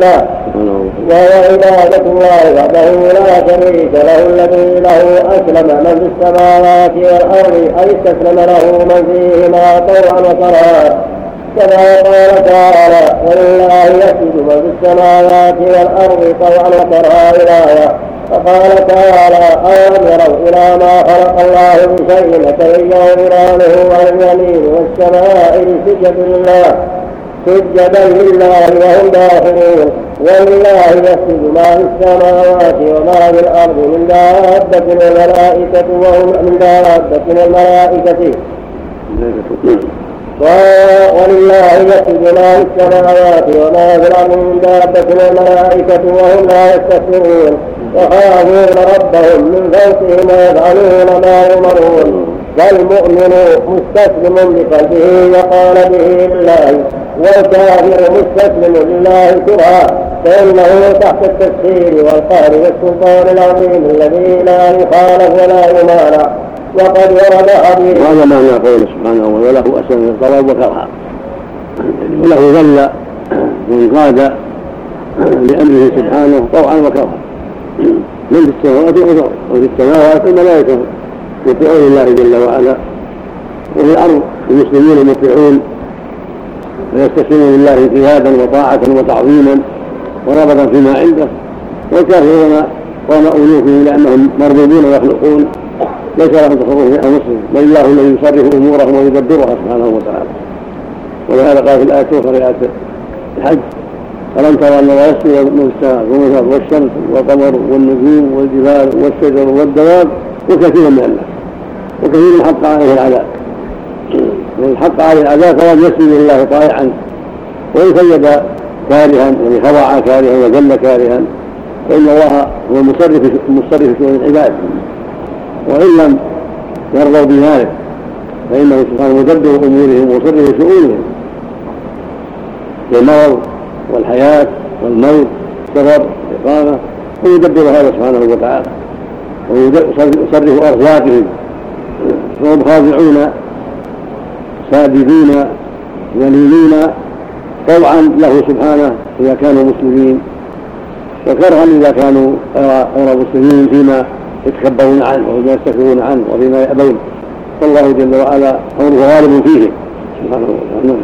رسله وهو عبادة الله وحده لا شريك له الذي له أسلم من في السماوات والأرض أي استسلم له من فيهما طوعا وكرها كما قال تعالى ولله يسجد من في السماوات والأرض طوعا وكرها إلى فقال تعالى ألم يروا إلى ما خلق الله من شيء أتيجه قرآنه واليمين والسماء لسجد لله سجدا لله وهم داخلون. ولله يسجد ما في السماوات وما في الأرض من دابة والملائكة وهم من دابة والملائكة ولله يسجد ما في السماوات وما في الأرض من دابة والملائكة وهم لا يستكبرون. يخافون ربهم من فوقهم ويفعلون ما يؤمرون. والمؤمن مستسلم بقلبه وقال به لله والكافر مستسلم لله كرها فإنه تحت التسخير والقهر والسلطان العظيم الذي لا يخالف ولا يمانع. وقد ورد حديث وهذا معنى قوله سبحانه وله أسلم الصواب وكرها وله ذل من قاد لأمره سبحانه طوعا وكرها. من في السماوات والأرض وفي السماوات الملائكة يطيعون الله جل وعلا. وفي الأرض المسلمون مطيعون. ويستسلمون لله اجتهادا وطاعة وتعظيما ورغبة فيما عنده. والكافرون قام ألوفهم لأنهم مرغوبون ويخلقون. ليس لهم تصرف في أنفسهم بل الله الذي يصرف أمورهم ويدبرها سبحانه وتعالى. ولهذا قال في الآية الأخرى آية الحج ألم ترى أن الله يسجد من السماء والشمس والقمر والنجوم والجبال والشجر والدواب؟ وكثير من الناس وكثير حق عليه العذاب. من حق عليه العذاب فلم يسجد لله طائعا. وإن سجد كارها يعني خضع كارها وذل كارها فإن الله هو المصرف المصرف شؤون العباد. وإن لم يرضوا بذلك فإنه سبحانه مدبر أمورهم ومصرف شؤونهم. كالمرض والحياة والموت السفر الإقامة ويدبر هذا سبحانه وتعالى. ويصرف أرزاقهم. فهم خاضعون ساجدون ذليلون طوعا له سبحانه إذا كانوا مسلمين وكرها إذا كانوا غير مسلمين فيما يتكبرون عنه وفيما يستكبرون عنه وفيما يأبون. فالله جل وعلا أمره غالب فيه. سبحانه وتعالى.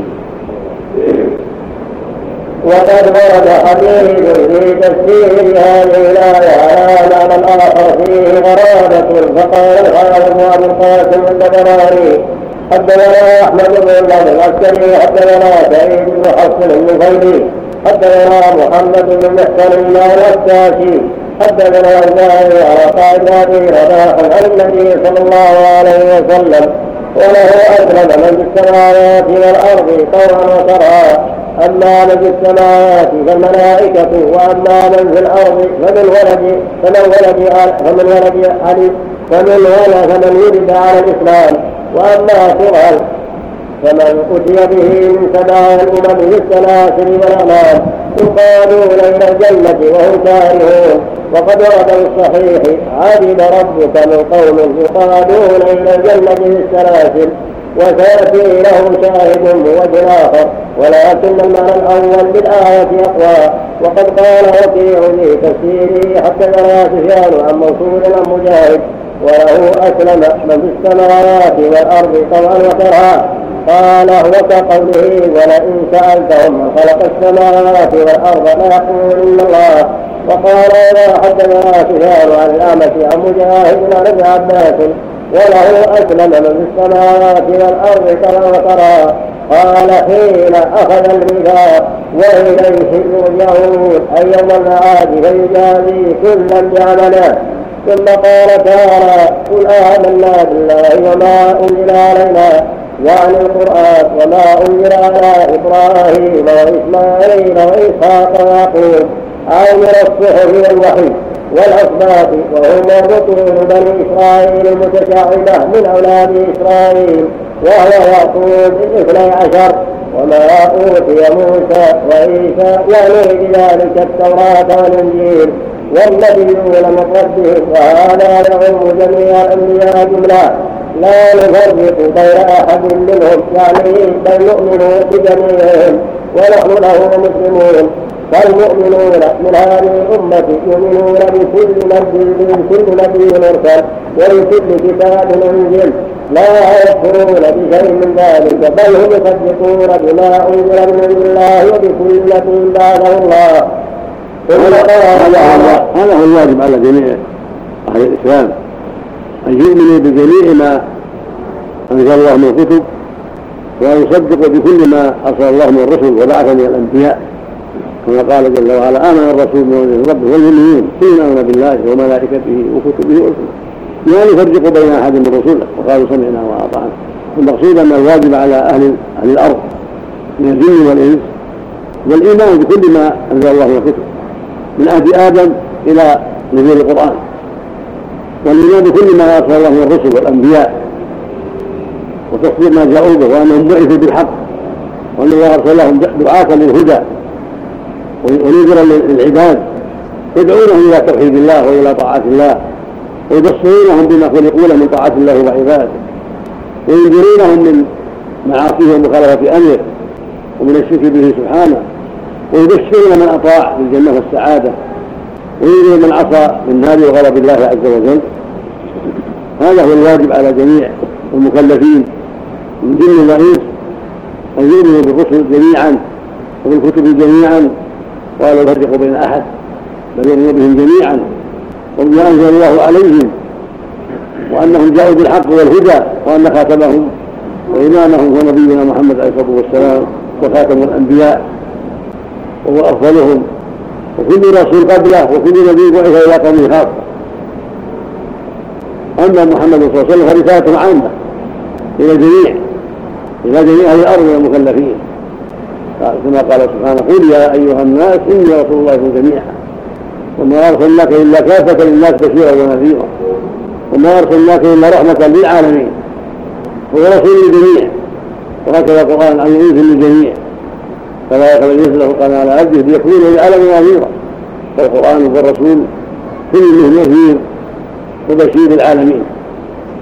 وقد ورد حديث في تفسير هذه الآية على معنى آخر فيه غرابة فقال الحافظ أبو القاسم الدبراني حدثنا أحمد بن الله العسكري حدثنا سعيد بن حسن النفيلي حدثنا محمد بن محسن الله الساشي حدثنا الزاهي على قائد ابي رباح عن النبي صلى الله عليه وسلم وله أسلم من في السماوات والأرض طوعا وكرها أما من في السماوات فالملائكة وأما من في الأرض فمن ولد فمن ولد فمن ولد علي فمن ولد فمن ولد على الاسلام وأما كرها فمن أتي به من سبع الأمم بالسلاسل والأمان يقادون إلى الجنة وهم كارهون. وقد ورد في الصحيح عجب ربك من قوم يقادون إلى الجنة بالسلاسل وسيأتي له شاهد من وجه آخر ولكن المعنى الأول بالآية أقوى. وقد قال وكيع في تفسيره حدثنا سفيان عن منصور عن مجاهد. وله أسلم من في السماوات والأرض طوعا وكرها. قال هو كقوله ولئن سألتهم من خلق السماوات والأرض ليقولن الله. وقال إذا حدثنا سفيان عن الأعمش عن مجاهد عن ابن عباس وله أسلم من في السماوات والأرض ترى وترى قال حين أخذ الميثاق وإليه يرجعون أي يوم المعاد فيجازي كلا بعمله. ثم قال تعالى قل آمنا بالله وما أنزل علينا وعن القرآن وما أنزل على إبراهيم وإسماعيل وإسحاق ويعقوب أو من الصحف والوحي والأصباط وهم بطون بني إسرائيل المتشعبة من أولاد إسرائيل وهو يعقوب اثني عشر وما أوتي موسى وعيسى يعني بذلك التوراة والإنجيل والنبيون من ربهم وهذا يعم جميع الأنبياء جملة لا نفرق بين أحد منهم يعني بل نؤمن بجميعهم ونحن له مسلمون. فالمؤمنون من هذه الأمة يؤمنون بكل نبي بكل نبي مرسل وبكل كتاب أنزل. لا يكفرون بشيء من ذلك بل هم يصدقون بما أنزل من الله وبكل نبي بعده الله. هذا هو الواجب على جميع أهل الإسلام. أن يؤمنوا بجميع ما أنزل الله من الكتب وأن يصدقوا بكل ما أرسل الله من الرسل وبعث من الأنبياء. كما قال جل وعلا آمن الرسول من ربه والمؤمنين. كلنا آمن بالله وملائكته وكتبه ورسله. لا نفرق بين أحد من رسله. وقالوا سمعنا وأطعنا. المقصود أن الواجب على أهل أهل الأرض من الجن والإنس والإيمان بكل ما أنزل الله من الكتب. من عهد آدم إلى نزول القرآن. والإيمان بكل ما أرسل الله من الرسل والأنبياء. وتصديق ما جاءوا به وأنهم بعثوا بالحق. وأن الله أرسلهم دعاة للهدى. ونذرا للعباد. يدعونهم إلى توحيد الله وإلى طاعة الله. ويبصرونهم بما خلقوا له من طاعة الله وعباده. وينذرونهم من معاصيه ومخالفة أمره. ومن الشرك به سبحانه. ويبشرون من أطاع بالجنة والسعادة وينذر من عصى بالنار وغضب الله عز وجل. هذا هو الواجب على جميع المكلفين من جن وإنس أن يؤمنوا بالرسل جميعا وبالكتب جميعا ولا يفرق بين أحد بل يؤمنوا بهم جميعا. وبما أنزل الله عليهم وأنهم جاءوا بالحق والهدى وأن خاتمهم وإمامهم هو نبينا محمد عليه الصلاة والسلام وخاتم الأنبياء. وهو أفضلهم. وكل رسول قبله وكل نبي بعث إلى قومه خاصة. أما محمد صلى الله عليه وسلم فرسالته عامة إلى الجميع إلى جميع أهل الأرض من المكلفين كما قال سبحانه قل يا أيها الناس إني رسول الله جميعا. وما أرسلناك إلا كافة للناس بشيرا ونذيرا. وما أرسلناك إلا رحمة للعالمين. هو رسول للجميع وهكذا القرآن أن ينزل للجميع. فلا يخرج مثله القرآن على عبده ليكون للعالم نذيرا فالقرآن والرسول كله نذير وبشير العالمين.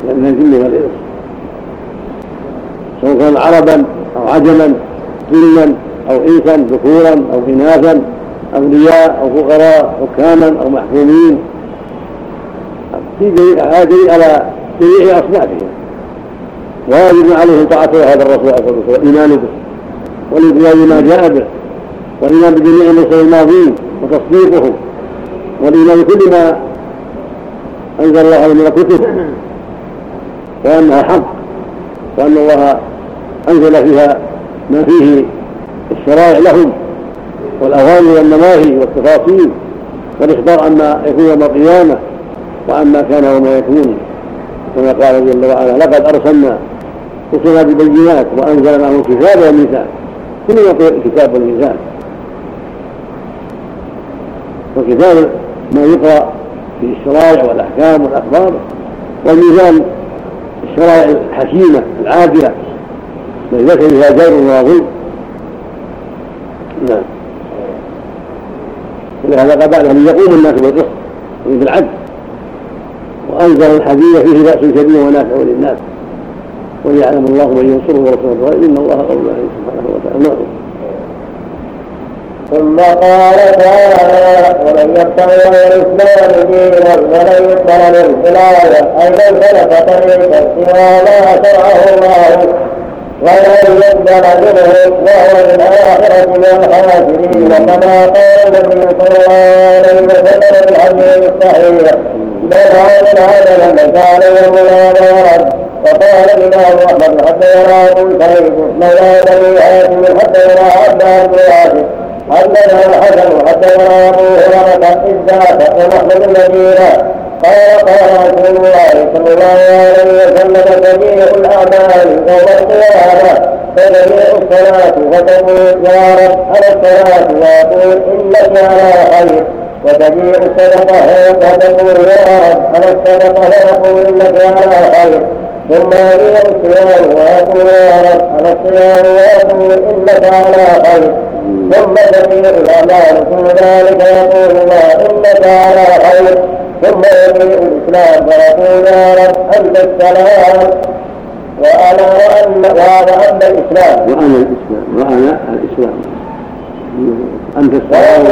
من الجن والإنس سواء كان عربا أو عجما جنا أو إنسا ذكورا أو إناثا أغنياء أو فقراء حكاما أو محكومين. في جميع على جميع أصنافهم. واجب عليهم طاعة هذا الرسول عليه الصلاة والسلام. والإيمان به والإيمان بما جاء به. والإيمان بجميع الرسل الماضين وتصديقهم والإيمان بكل ما أنزل الله عليه من الكتب وأنها حق. وأن الله أنزل فيها ما فيه الشرائع لهم والأوامر والنواهي والتفاصيل والإخبار عما يكون يوم القيامة وعما كان وما يكون. كما قال جل وعلا لقد أرسلنا رسلنا بالبينات وأنزل معهم الكتاب والميزان كل يطيع الكتاب والميزان والكتاب ما يقرأ في الشرائع والأحكام والأخبار والميزان الشرائع الحكيمة العادلة. ليس فيها جار وظلم نعم. ولهذا قال بعد أن يقوم الناس بالقسط بالعدل وأنزل الحديث فيه بأس شديد ونافع للناس. وليعلم الله من ينصره ورسوله إن الله قوي سبحانه وتعالى. ثم قال تعالى ومن يبتغي الإسلام دينا ولن يقبل منه الايه أي من سلك طريقا سوى ما شرعه الله ولن يقبل منه وهو في الآخرة من الخاسرين كما قال النبي صلى الله عليه وسلم في الحديث الصحيح بل هذا من كان وقال الإمام أحمد حدثنا أبو سعيد مولى بني هاشم حدثنا عبد بن ياسر حدثنا الحسن حدثنا أبو هريرة إذ ونحن بالمدينة قال قال رسول الله صلى الله عليه وسلم جميع الاعمال يوم القيامه فجميع الصلاه فتقول يا رب على الصلاه ويقول انك على خير وتجيء الصدقه فتقول يا رب على الصدقه ويقول انك على خير ثم يجيء الصيام ويقول يا رب على الصيام ويقول انك على خير ثم تجيء الاعمال كل ذلك يقول الله انك على خير ثم يجيء الإسلام فيقول يا رب أنت السلام وأنا وأن وهذا أن الإسلام وأنا الإسلام وأنا الإسلام أنت السلام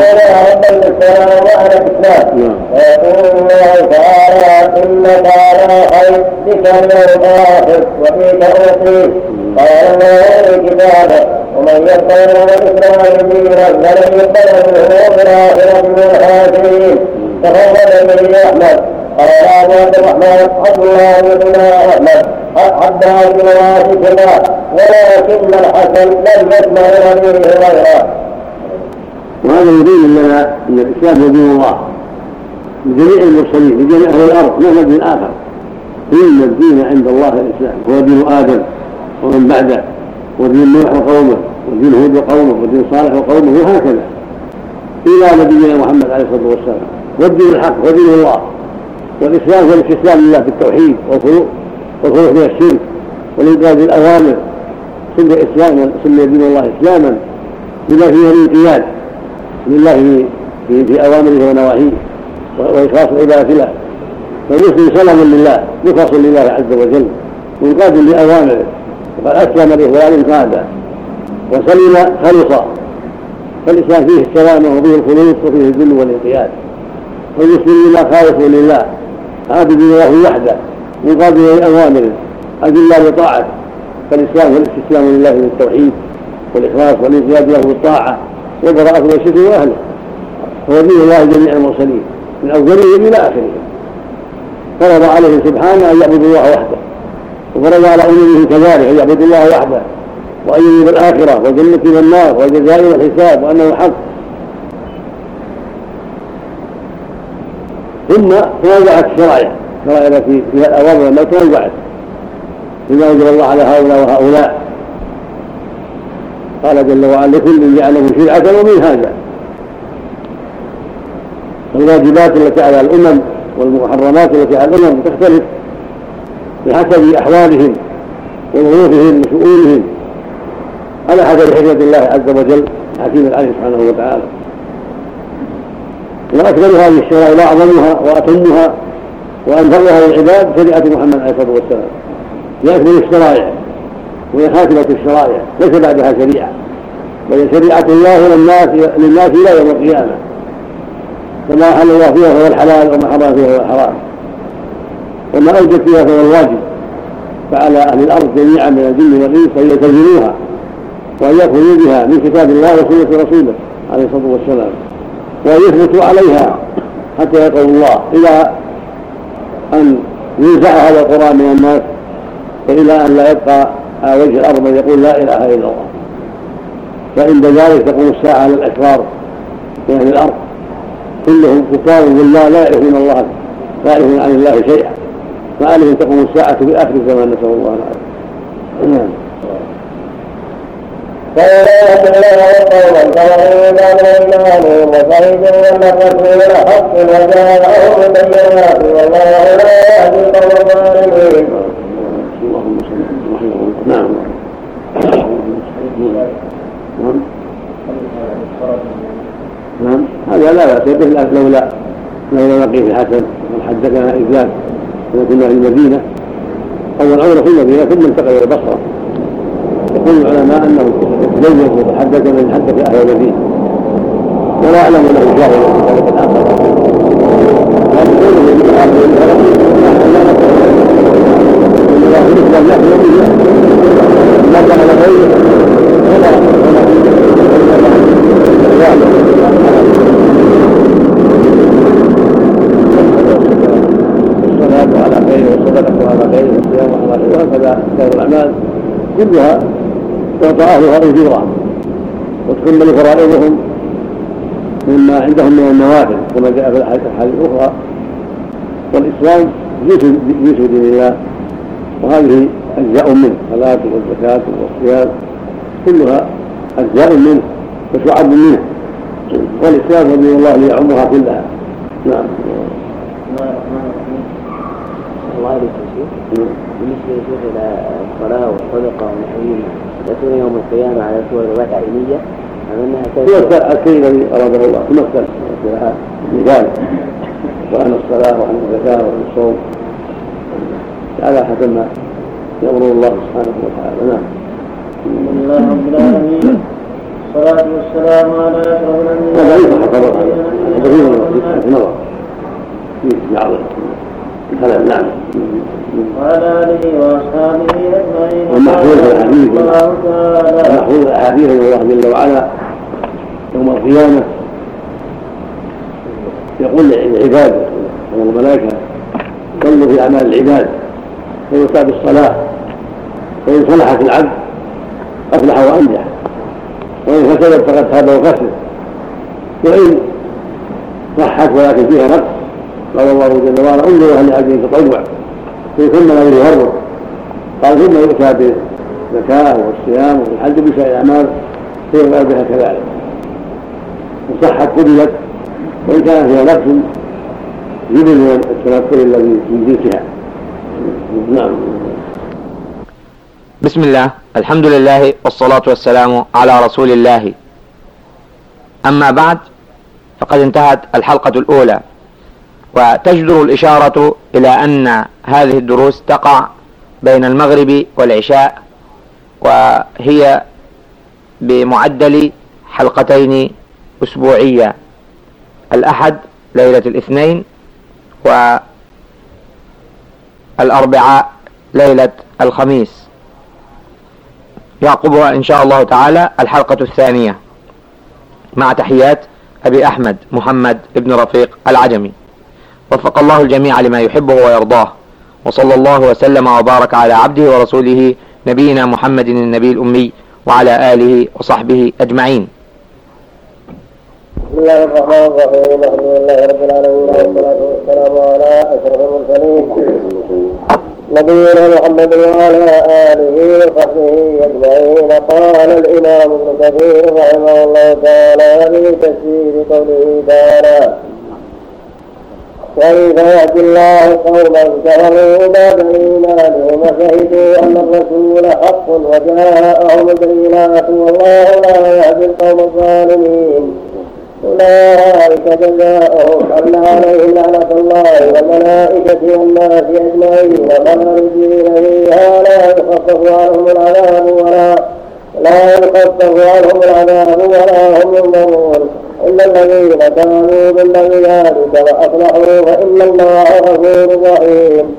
الإسلام وأنا الإسلام نعم. ويقول الله تعالى إنك على بك اليوم آخر وفيك أوصيك قال الله في كتابه ومن يقبل من الإسلام دينا فلن يقبل منه في الآخرة من الخاسرين تفرد به احمد. قال ابو عبد الرحمن عبد الله بن احمد. حدها بن واسكنا ولكن الحسن لم يسمع به غيره. وهذا يبين لنا ان الاسلام هو دين الله. لجميع المرسلين لجميع أهل الأرض ما دين آخر. ان الدين عند الله الإسلام. هو دين آدم ومن بعده. ودين نوح وقومه ودين هود وقومه ودين صالح وقومه وهكذا. إلى نبينا محمد عليه الصلاة والسلام. والدين الحق ودين الله. والإسلام هو الاستسلام لله بالتوحيد والخلوع والخلوع من الشرك والإنقاذ بالاوامر سمي اسلاما سمي دين الله إسلاما. بما فيه الانقياد لله في أوامره ونواهيه. وإخلاص العبادة له فالمسلم سلم لله مخلص لله عز وجل منقاد لأوامره. وقد أسلم الاخوان انقادا وسلم خلصا. فالإسلام فيه السلامه وفيه الخلوص وفيه الذل والانقياد. والمسلمين خالصوا لله. عابدون له وحده مقابل اوامره اذلا بطاعته فالإسلام هو الاستسلام لله بالتوحيد والإخلاص والانقياد له بالطاعة. والبراءة من الشرك وأهله. هو دين الله جميع المرسلين. من أولهم إلى آخرهم. فرض عليهم سبحانه أن يعبدوا الله وحده. وفرض على امورهم كذلك أن يعبدوا الله وحده. وأن يؤمنوا بالآخرة والجنة والنار والجزاء والحساب وأنه حق ثم تنوعت الشرائع. الشرائع التي فيها الأوامر والنهي تنوعت بما انزل الله على هؤلاء وهؤلاء. قال جل وعلا لكل جعله شرعة ومن هذا الواجبات التي على الأمم والمحرمات التي على الأمم تختلف بحسب أحوالهم وظروفهم وشؤونهم. على حسب حكمة الله عز وجل حكيم عليه سبحانه وتعالى. واكبر هذه الشرائع وأعظمها وأتمها وانفرها للعباد شريعة محمد عليه الصلاة والسلام. هي اكبر الشرائع وهي خاتمة الشرائع ليس بعدها شريعة بل شريعة الله للناس للناس إلى يوم القيامة. احل الله فيها فهو الحلال وما حرم فيها فهو الحرام. وما أوجد فيها فهو الواجب. فعلى أهل الأرض جميعا من الجن والإنس أن يلتزموها وأن يأخذوا بها من كتاب الله وسنة رسوله عليه الصلاة والسلام. ويثبت عليها حتى يقول الله. إلى أن ينزع هذا القرآن من الناس وإلى أن لا يبقى على وجه الأرض من يقول لا إله إلا الله. فعند ذلك تقوم الساعة على الأشرار من أهل الأرض. كلهم كفار بالله لا يعرفون الله لا يعرفون عن الله شيئا فعليهم تقوم الساعة في آخر الزمان نسأل الله العافية نعم فإذا الله قوما بعد إيمانهم وشهدوا أن الرسول حق وجاءهم البينات والله لا يهدي القوم الظالمين. اللهم صل نعم. نعم. نعم هذا لا بأس به لولا لولا لقي في الحسن حدثنا إذ كنا في المدينة أول أمر في المدينة ثم انتقل إلى البصرة يقول العلماء أنه تزوج وتحدث من حدث أهل المدينة. ولا أعلم له شاهد في ذلك ولا على خير وسائر الاعمال كلها يعطى اهلها اجورا وتكمل فرائضهم مما عندهم من النوافل كما جاء في الاحاديث الاخرى والاسلام جيش دين الله وهذه اجزاء منه الصلاه والزكاه والصيام كلها اجزاء منه وشعب منه والاسلام رضي الله ليعمها كلها نعم الله عليك شيخ بالنسبة يا شيخ إلى الصلاة والصدقة ونحوهما يأتون يوم القيامة على صور روايات عينية. أم أنها تمثل الشيء الذي أراده الله. تمثل مثال وعن الصلاة وعن الزكاة وعن الصوم. على حسب ما يأمر الله سبحانه وتعالى. نعم. الحمد لله رب العالمين. والصلاة والسلام على أشرف الأنبياء. هذا يصح خبر هذا في نظر في بعض الكلام نعم. وعلى آله وأصحابه أجمعين. والمحفوظ في الحديث؟ المحفوظ الأحاديث أن الله جل وعلا؟ يوم القيامة. يقول للعباد والملائكة صلوا في أعمال العباد. ويؤتى بالصلاة فإن صلحت العبد أفلح وأنجح. وإن فسدت فقد تاب وخسر وإن صحت ولكن فيها نقص قال الله جل وعلا انظروا هل لعبد تطوع ثم لا يفرق قال ثم يؤتى بالزكاة والصيام والحج بسائر الأعمال فيغفر بها كذلك. إن صحت قبلت وإن كان فيها نقص جبل من التنقل الذي من جنسها. نعم. بسم الله. الحمد لله والصلاة والسلام على رسول الله. أما بعد فقد انتهت الحلقة الأولى. وتجدر الإشارة إلى أن هذه الدروس تقع بين المغرب والعشاء وهي بمعدل حلقتين أسبوعيا الأحد ليلة الاثنين والأربعاء ليلة الخميس. يعقبها إن شاء الله تعالى الحلقة الثانية. مع تحيات أبي أحمد محمد بن رفيق العجمي. وفق الله الجميع لما يحبه ويرضاه. وصلى الله وسلم وبارك على عبده ورسوله نبينا محمد النبي الأمي وعلى آله وصحبه أجمعين. بسم الله الرحمن الرحيم. الحمد لله رب العالمين. والصلاة والسلام على أشرف المرسلين. نبينا محمد وعلى آله وصحبه أجمعين. قال الإمام ابن كثير رحمه الله تعالى في تفسير قوله تعالى كيف يأتي الله قوما كفروا بعد إيمانهم وشهدوا أن الرسول حق وجاءهم البينات والله لا يهدي القوم الظالمين. أولئك جزاؤهم أن عليهم لعنة الله والملائكة والناس أجمعين خالدين فيها لا يخفف عنهم العذاب ولا لا يخفف عنهم العذاب ولا هم ينظرون. إلا الذين كانوا بالبينات وأصلحوا فإن الله غفور رحيم.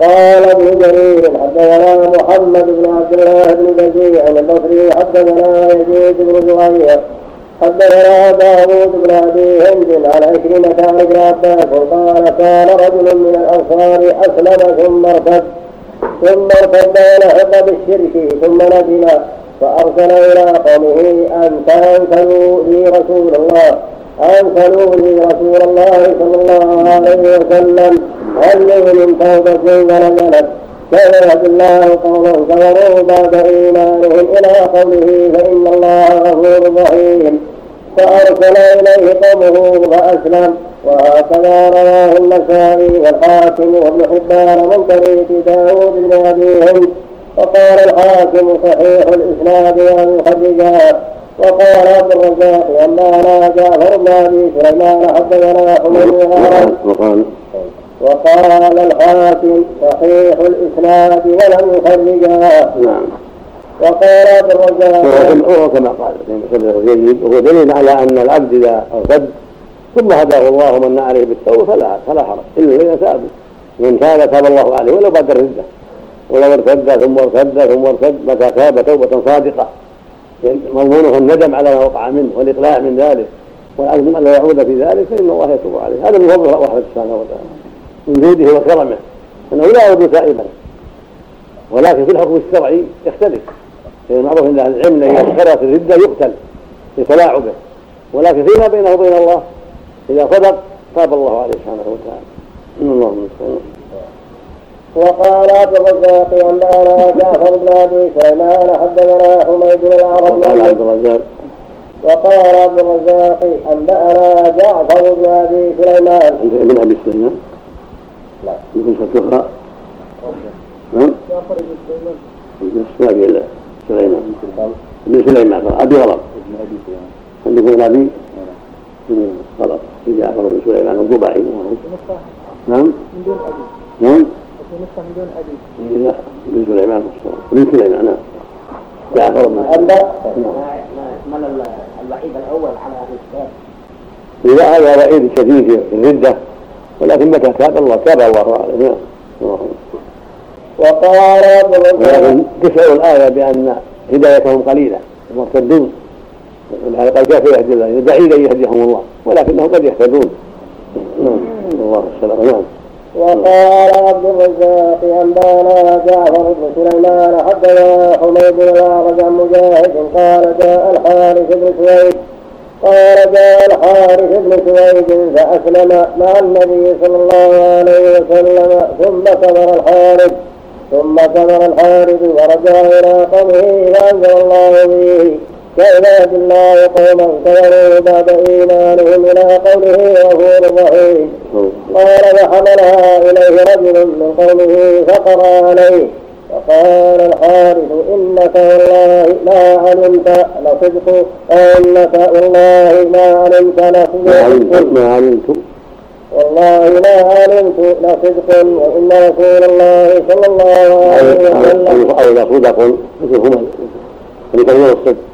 قال ابن جرير حدثنا محمد بن عبد الله بن بشير البصري حدثنا يزيد بن زهير. حدثنا داوود بن أبي هند عن عكرمة عن ابن عباس قال كان رجل من الأنصار أسلم ثم ارتد ثم ارتد ولحق بالشرك ثم ندم. فأرسل إلى قومه أن تنسلوا لي رسول الله انسلوا لي رسول الله صلى الله عليه وسلم. هل من توبة فنزلت كذب الله قوما كفروا بعد إيمانهم إلى قوله فإن الله غفور رحيم. فأرسل إليه قومه فاسلم وهكذا رواه النسائي والحاكم وابن حبان من طريق داود بن ابي هند وقال الحاكم صحيح الإسناد والمخرجات وقال عبد الرزاق انبانا جعفر بن ابي سليمان حدثنا حميد وقال وقال الحاكم صحيح الإسناد ولم يخرجها نعم. وقال عبد الرزاق وهو كما قال جيد وهو دليل على أن العبد إذا ارتد ثم هداه الله ومن عليه بالتوبة فلا فلا حرج. إلا الذين تابوا من تاب تاب الله عليه ولو بعد الرده ولو ارتد ثم ارتد ثم ارتد متى تاب توبة صادقة. مضمونه الندم على ما وقع منه والإقلاع من ذلك. والعزم أن لا يعود في ذلك فإن الله يتوب عليه. هذا من فضل الله سبحانه وتعالى من جوده وكرمه. أنه لا يعود تائبا ولكن في الحكم الشرعي يختلف. المعروف عند أهل العلم اذا تكررت الرده يقتل لتلاعبه ولكن فيما بينه وبين الله إذا صدق تاب الله عليه سبحانه وتعالى. إن الله المستعان وقال عبد الرزاق انبانا جعفر بن أبي سليمان حدثنا حميد بن العرب. قال عبد الرزاق. وقال عبد الرزاق انبانا جعفر بن أبي سليمان. ابن أبي سليمان؟ لا. يكون فتوحة نعم. جعفر بن سليمان لا سليمان. ابن سليمان أبي غلط. عندكم ابن أبي؟ غلط. في جعفر بن سليمان الضبعي نعم. من ابي نعم. وفي نسخه من دون أبي. لا بن سليمان بن سليمان نعم جعفر بن أنبأ من الوحيد الأول على أهل الكتاب. إذا هذا وعيد شديد في الردة ولكن متى تاب الله؟ تاب الله عليه نعم وقال ولكن تشعر الآية بأن هدايتهم قليلة. مرتدون ولهذا قال كيف يهدي الله بعيد أن يهديهم الله ولكنهم قد يهتدون. نعم. الله السلام. نعم. وقال عبد الرزاق أنبانا جعفر بن سليمان حدثنا حميد بن الاعرج عن مجاهد قال جاء الحارث بن سويد. قال جاء الحارث بن سويد فأسلم مع النبي صلى الله عليه وسلم ثم كبر الحارث ثم كبر الحارث ورجع إلى قومه فأنزل الله به. كعباد الله قوما كفروا بعد ايمانهم إلى قوله غفور رحيم قال فحملها إليه رجل من قومه فقرأ عليه فقال الحارث إنك والله ما علمت لصدق إنك والله ما علمت لصدق ما علمت والله ما علمت لصدق وإن رسول الله صلى الله عليه وسلم أو إذا صدق مثل هما يكلمون الصدق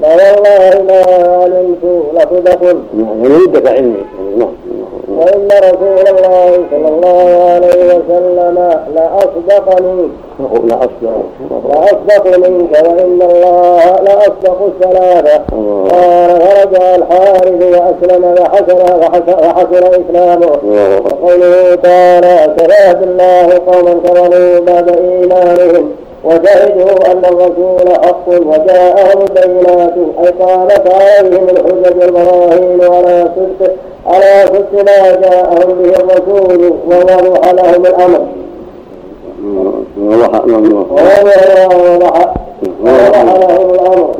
لا والله ما علمت لصدق ردة علمي نعم وإن رسول الله صلى الله عليه وسلم لأصدقني لا أصدق لأصدق منك وإن الله لأصدق الثلاثة الله. قال فرجع الحارث وأسلم وحسن وحسن, إسلامه الله. وقوله تعالى كفى بالله قوما كفروا بعد إيمانهم وشهدوا أن الرسول حق وجاءهم البينات أي قامت عليهم الحجج والبراهين على صدق على صدق ما جاءهم به الرسول ووضح لهم الأمر. ووضح لهم الأمر.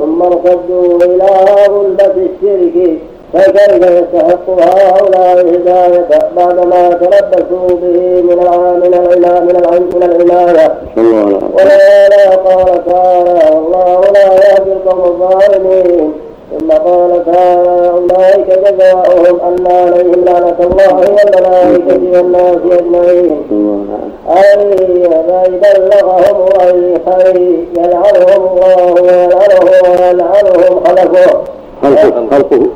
ثم ارتدوا إلى غلبة الشرك. فكيف يستحق هؤلاء الهداية بعدما تلبسوا به من من العنا- من الع- من العناية الله ولهذا قال تعالى والله لا يهدي القوم الظالمين ثم قال تعالى أولئك جزاؤهم أن عليهم لعنة الله والملائكة والناس أجمعين أي فإذا بلغهم خير يلعنهم الله ويلعنهم ويلعنهم خلقه خلقه.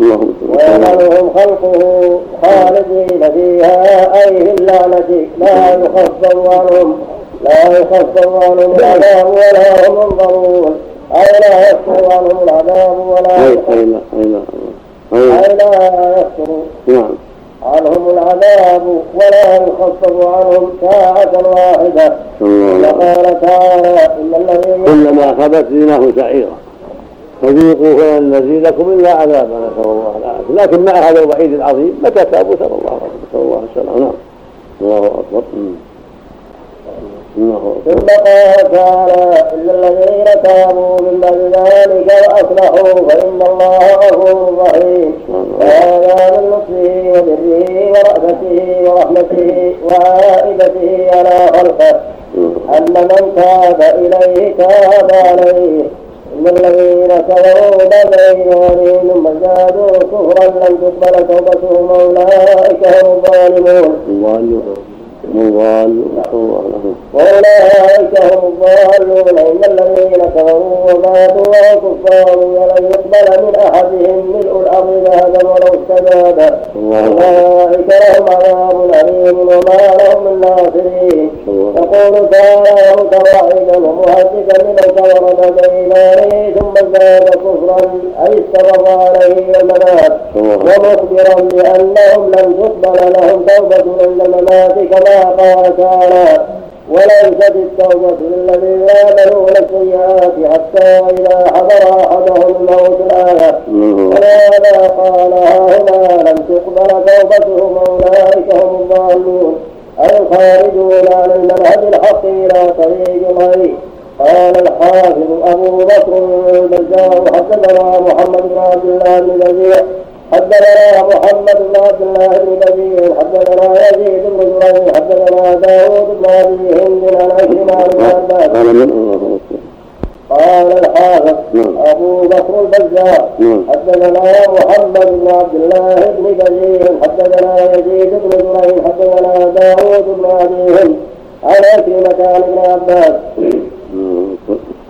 ويلعنهم خلقه خالدين فيها أي اللعنة. لا يخفف عنهم لا يخفف عنهم العذاب ولا هم ينظرون. أي لا يخفف عنهم العذاب ولا أي لا يخفف نعم. عنهم العذاب ولا يخفف عنهم ساعة واحدة. وقال تعالى إن الذين كلما خبت زيناه سعيرا. فذوقوا فلن نزيدكم إلا عذابا نسأل الله العافية. لكن مع هذا الوعيد العظيم متى تابوا نسال الله نسال الله السلامه نعم. الله أكبر. ثم قال تعالى إلا الذين تابوا من بعد ذلك وأصلحوا فإن الله غفور رحيم. وهذا من لطفه وبره ورأفته ورحمته وعائدته على خلقه. أن من تاب إليه تاب عليه. إن الذين كفروا بعد إيمانهم ثم زادوا كفرا لم تقبل توبتهم أولئك هم الظالمون. وأولئك هم الضالون إن الذين كفروا وماتوا وهم كفار ولن يقبل من أحدهم ملء الأرض ذهبا ولو استجاب أولئك لهم عذاب أليم وما لهم من ناصرين يقول تعالى متوعدا ومهددا لمن كفر بعد إيمانه ثم زاد كفرا أي استمر عليه الممات ومخبرا بأنهم لن تقبل لهم توبة عند الممات كما قال تعالى وليست التوبة للذين يعملون السيئات حتى إذا حضر أحدهم الموت الآية. ولهذا قال هنا لم تقبل توبتهم أولئك هم الضالون. الخارجون عن المنهج الحق إلى طريق الغيب قال الحافظ أبو بكر البزار حدثنا محمد بن عبد الله بن حدثنا محمد بن عبد الله بن بزيع حدثنا يزيد بن زريع حدثنا داوود بن أبي هند عن عكرمه بن قال الحافظ نعم. أبو بكر البزار. نعم. حدثنا محمد بن عبد الله بن بزيع حدثنا يزيد بن زريع حدثنا داوود بن أبي هند. عن عكرمه عن ابن عباس.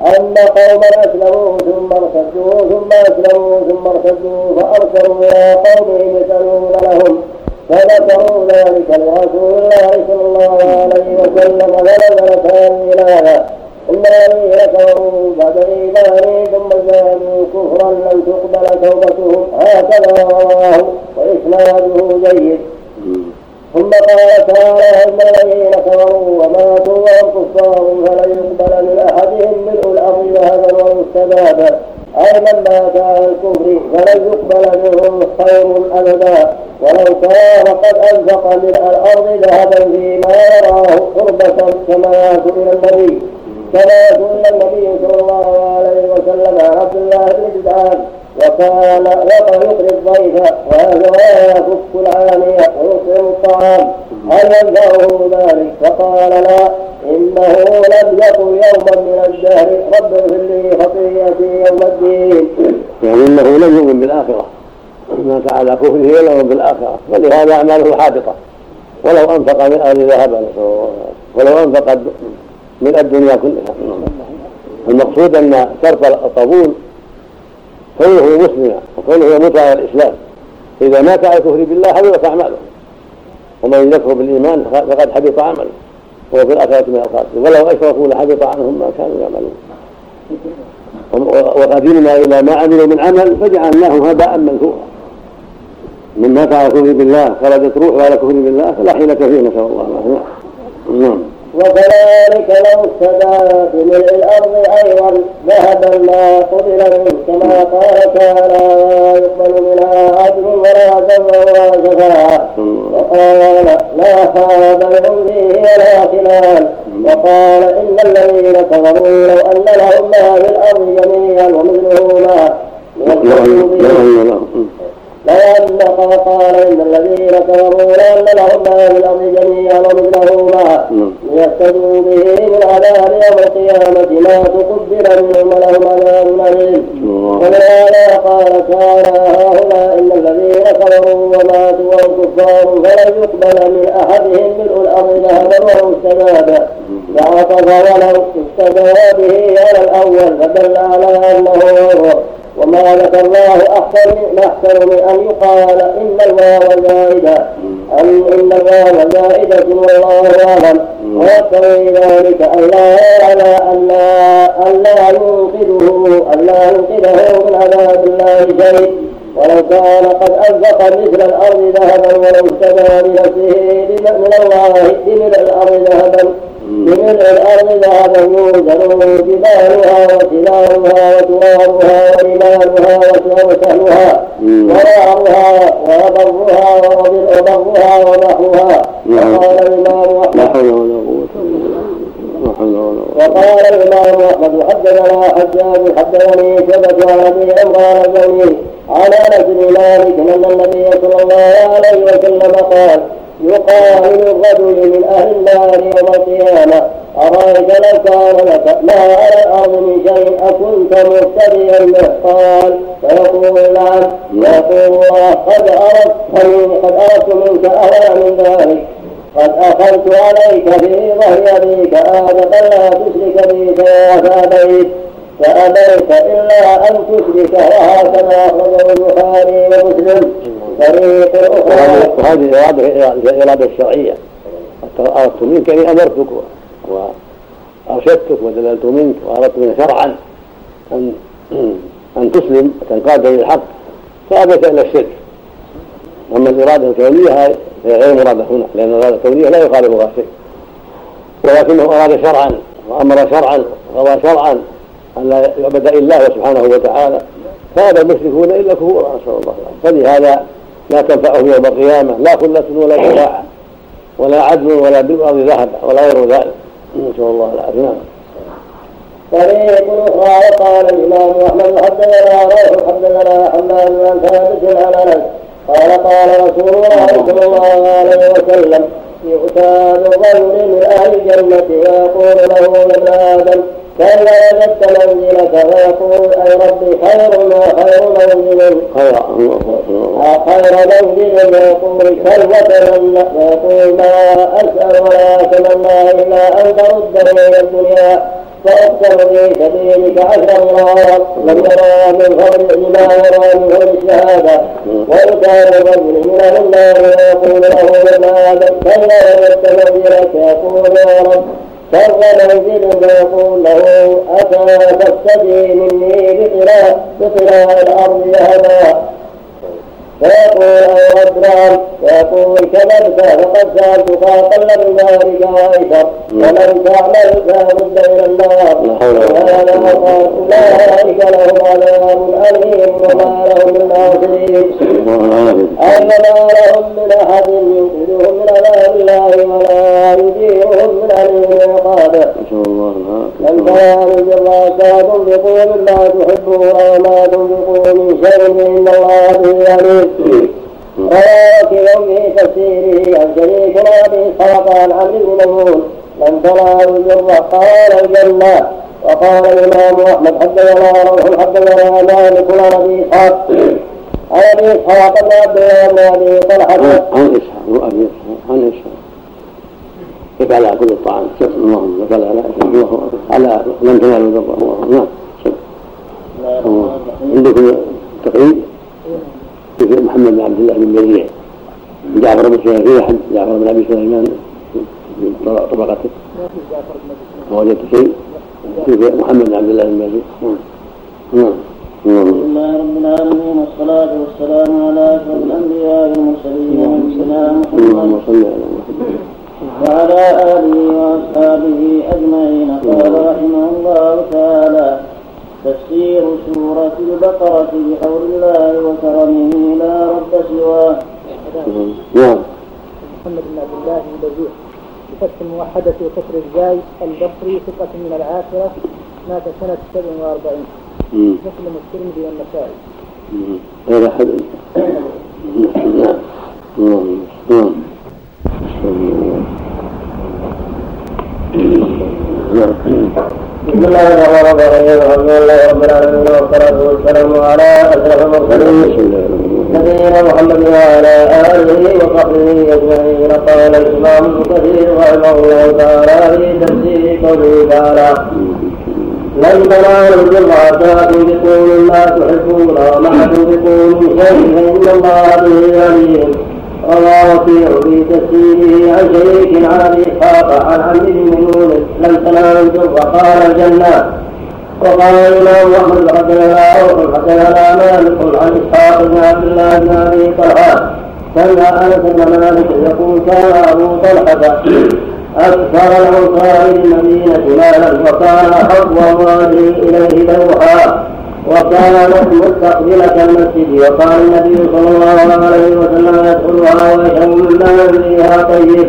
أن قوما أسلموا ثم ارتدوا ثم أسلموا ثم ارتدوا فأرسلوا إلى قومهم يسألون لهم فذكروا ذلك لرسول الله صلى الله عليه وسلم فنزلت هذه الآية إن الذين كفروا بعد إيمانهم ثم زادوا كفرا لم تقبل توبتهم. هكذا رواه وإسناده جيد. ثم قال تعالى ان الذين كفروا وماتوا وهم كفار فلن يقبل من أحدهم ملء الأرض ذهبا ومستبابا اي من مات على الكفر فلن يقبل منه خير أبدا. ولو كان قد أنفق من الأرض ذهبا فيما يراه قربة كما سئل النبي كما سئل النبي صلى الله عليه وسلم عن عبد الله بن جدعان وكان يقري الضيف ويفك العانية ويطعم الطعام. هل ينفعه ذلك؟ فقال لا. إنه لم يقل يوما من الدهر. رب اغفر لي خطيئتي يوم الدين. يعني إنه لم يؤمن بالآخرة. مات على كفره ولا يؤمن بالآخرة. ولهذا أعماله حابطة. ولو أنفق من أهل ذهبا ولو أنفق من الدنيا كلها. المقصود أن شرط القبول كونه مسلما وكونه يموت على الإسلام. فاذا مات على الكفر بالله حبطت اعماله ومن يكفر بالإيمان فقد حبط عمله. وهو في الآخرة من الخاسرين. ولو أشركوا لحبط عنهم ما كانوا يعملون. وقدمنا إلى ما عملوا من عمل فجعلناه هباء منثورا. من مات على كفر بالله خرجت روحه على كفر بالله فلا حيلة فيه نسأل الله العافية. نعم. وكذلك لو استدعى بملء الأرض أيضا ذهبا ما قبل منه كما قال تعالى يقبل منها عدل ولا دم ولا شفاعه وقال لا خاب لهم فيه ولا خلال. وقال إن الذين كفروا لو أن لهم ما في الأرض جميعا ومثله ما. لأن قال إن الذين كفروا لأن لهم ما في الأرض جميعا ومثله معه ليفتدوا به من عذاب يوم القيامة ما تقبل منهم ولهم عذاب أليم. ولهذا قال تعالى؟ هؤلاء إن الذين كفروا وماتوا وهم كفار فلن يقبل من أحدهم ملء الأرض ذهبا وهم استجابا فعطف ولو استجاب به على الأول فدل على أنه وما ذكر الله أحسن أحسن من أن يقال إن الواو زائدة أن إن الواو زائدة والله أعلم ويقتضي ذلك أن لا على أن لا أن لا ينقذه أن لا ينقذه من عذاب الله شيء ولو كان قد أنفق مثل الأرض ذهبا ولو اشترى بنفسه من الله بملء الأرض ذهبا بملء الأرض ذهبا يوزن جبالها وسلالها وترابها وإيمانها وسهلها ونارها وبرها وبرها ونحوها وقال الإمام أحمد وقال الإمام أحمد حدثنا حجاج حدثني شبة عن أبي عمران الجميل على بن مالك أن النبي صلى الله عليه وسلم قال يقال للرجل من أهل النار يوم القيامة. أرأيت لو كان لك ما على الأرض من شيء أكنت مهتديا به؟ قال فيقول نعم. يقول الله قد أردت قد أردت منك أهلا من ذلك. قد أخذت عليك في ظهر أبيك آدم لا تشرك بي فأبيت. فأبيت إلا أن تشرك وهكذا أخرجه البخاري ومسلم. طريق أخرى. إرادة الإرادة الشرعية. أردت منك أني أمرتك وأرشدتك ودللت منك وأردت منك شرعا أن أن تسلم وتنقاد للحق فأبيت إلى الشرك. أما الإرادة الكونية هي غير مرادة هنا لأن الإرادة الكونية لا يخالفها شيء ولكنه أراد شرعا وأمر شرعا وقضى شرعا أن لا يعبد إلا الله سبحانه وتعالى. فهذا المشركون إلا كفورا نسال الله العافيه فلهذا لا تنفعهم يوم القيامة. لا خلة ولا شفاعة ولا عدل ولا بالارض ذهب ولا غير ذلك. نسأل الله العافية. نعم. طريق أخرى وقال الإمام أحمد حدثنا روح حدثنا حماد بن ثابت عن أنس. قال قال رسول الله صلى الله عليه وسلم يؤتى برجل من أهل الجنه ويقول له يا ابن آدم كيف وجدت منزلك فيقول أي ربي خير ما خير منزل. خير منزل ويقول كيف تمنى ويقول ما أسأل ولا أتمنى إلا أن ترده إلى الدنيا. فاقتل في سبيلك عشر مرات لم يرى من فضل ما يرى من فضل الشهاده ويكان الرجل من أهل النار ويقول له يا آدم كلا وجدت منزلك يقول يا رب شر منزل فيقول له أتى تستجي مني بطلاء الأرض ذهبا فيقول رب نعم فيقول كذبت فقد سألتك أقل من ذلك وأيسر ولم تعمل فلابد إلى النار وهذا قال أولئك لهم عذاب أليم وما لهم من ناصرين أي ما لهم من أحد ينقذهم من عذاب الله ولا يجيرهم من أليم عقابه لن تنالوا البر حتى تنفقوا مما تحبون وما تنفقوا من شيء إن الله به عليم رواه في تفسيره عن شريك ابي اسحاق عن عمرو بن ميمون لن تنالوا البر قال الجنه وقال الامام احمد حدثنا روح حدثنا مالك عن ابي اسحاق عن ابي اسحاق بن عبد الله بن ابي طلحه عن اسحاق وابي اسحاق عن اسحاق كيف على كل الطعام اللهم وكل على الله على لن تنالوا البر الله نعم عندكم تقييد في محمد بن عبد الله بن مريع جعفر بن احد جعفر بن أبي سليمان من طبقته. وجدت شيء في محمد بن عبد الله بن مريع نعم. الحمد لله رب العالمين والصلاة والسلام على أشرف الأنبياء والمرسلين نبينا محمد. وعلى آله وأصحابه أجمعين. قال رحمه الله تعالى تفسير سورة البقرة بحول الله وكرمه لا رب سواه. نعم. محمد بن عبد الله بن بزيح بفتح الموحدة وكسر الزاي البصري ثقة من العاشرة مات سنة 47 مسلم الترمذي والنسائي. غير أحد. نعم. نعم. بسم الله الرحمن الرحيم الحمد لله رب العالمين والصلاة والسلام على أشرف المرسلين نبينا محمد وعلى آله وصحبه أجمعين قال الإمام ابن كثير رحمه الله تعالى في تفسير قوله تعالى لن تنالوا البر حتى تنفقوا مما تحبون وما تنفقوا من شيء فإن الله به عليم رواه في تفسيره عن شريك عن ابي اسحاق عن عبد بن لم تنالوا البر قال الجنة. وقال الإمام أحمد حدثنا روح حدثنا مالك عن إسحاق بن عبد الله بن أبي طلحة. سمع أنس بن مالك يقول كان أبو طلحة أكثر الأنصار بالمدينة مالا وكان حظ امواله إليه دوحا وكانت مستقبلة المسجد وقال النبي صلى الله عليه وسلم يدخلها ويشرب من ماء فيها طيب.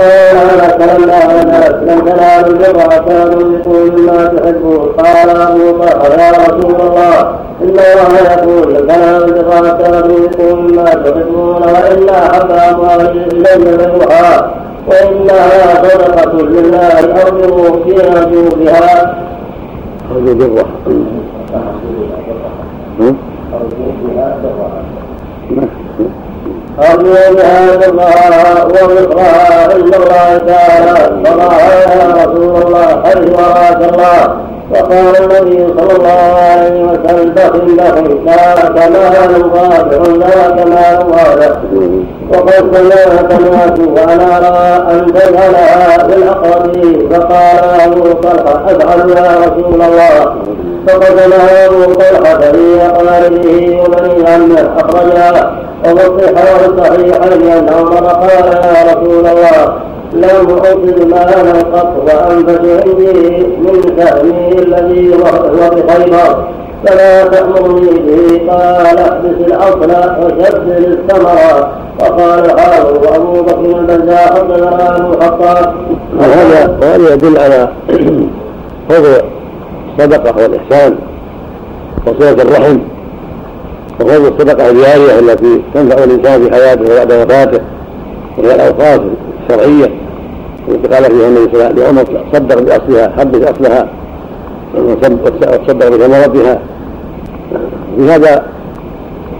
قال أنا لما الناس لم تنالوا البر حتى تنفقوا مما تحبون. قال أبو طلحه يا رسول الله إن الله يقول لن تنالوا البر حتى تنفقوا مما تحبون وان احب اموالي إلي بيعها وإنها صدقة لله ارجو فيها. جوفها ارجو برها أرجو بهذا الله وذكرها عند الله تعالى فراها يا رسول الله حيث أراك الله وقال النبي صلى الله عليه وسلم بخل بخل ذاك مال ظاهر ذاك مال ظاهر وقد سمعت الناس وأنا ارى ان تجعلها في الأقربين. فقال أبو طلحة افعل يا رسول الله. فقدم أبو طلحة في أقاربه وبني عمه أخرجها. وفي الصحيحين أن عمر قال يا رسول الله. لم أعطي مالا قط وأنفس عندي من سهمي الذي هو بخيبر. فلا تأمرني به قال احبس الأصل وشبر الثمرة. وقال حافظ وأبو بكر البزاء حدثنا أبو الخطاب وهذا وهذا يدل على فضل الصدقة والإحسان وصلة الرحم وفضل الصدقة الجارية التي تنفع الإنسان في حياته وبعد وفاته وهي الأوقات الشرعية التي قال فيها النبي صلى الله عليه وسلم صدق بأصلها حبس أصلها وتصدق بثمرتها في هذا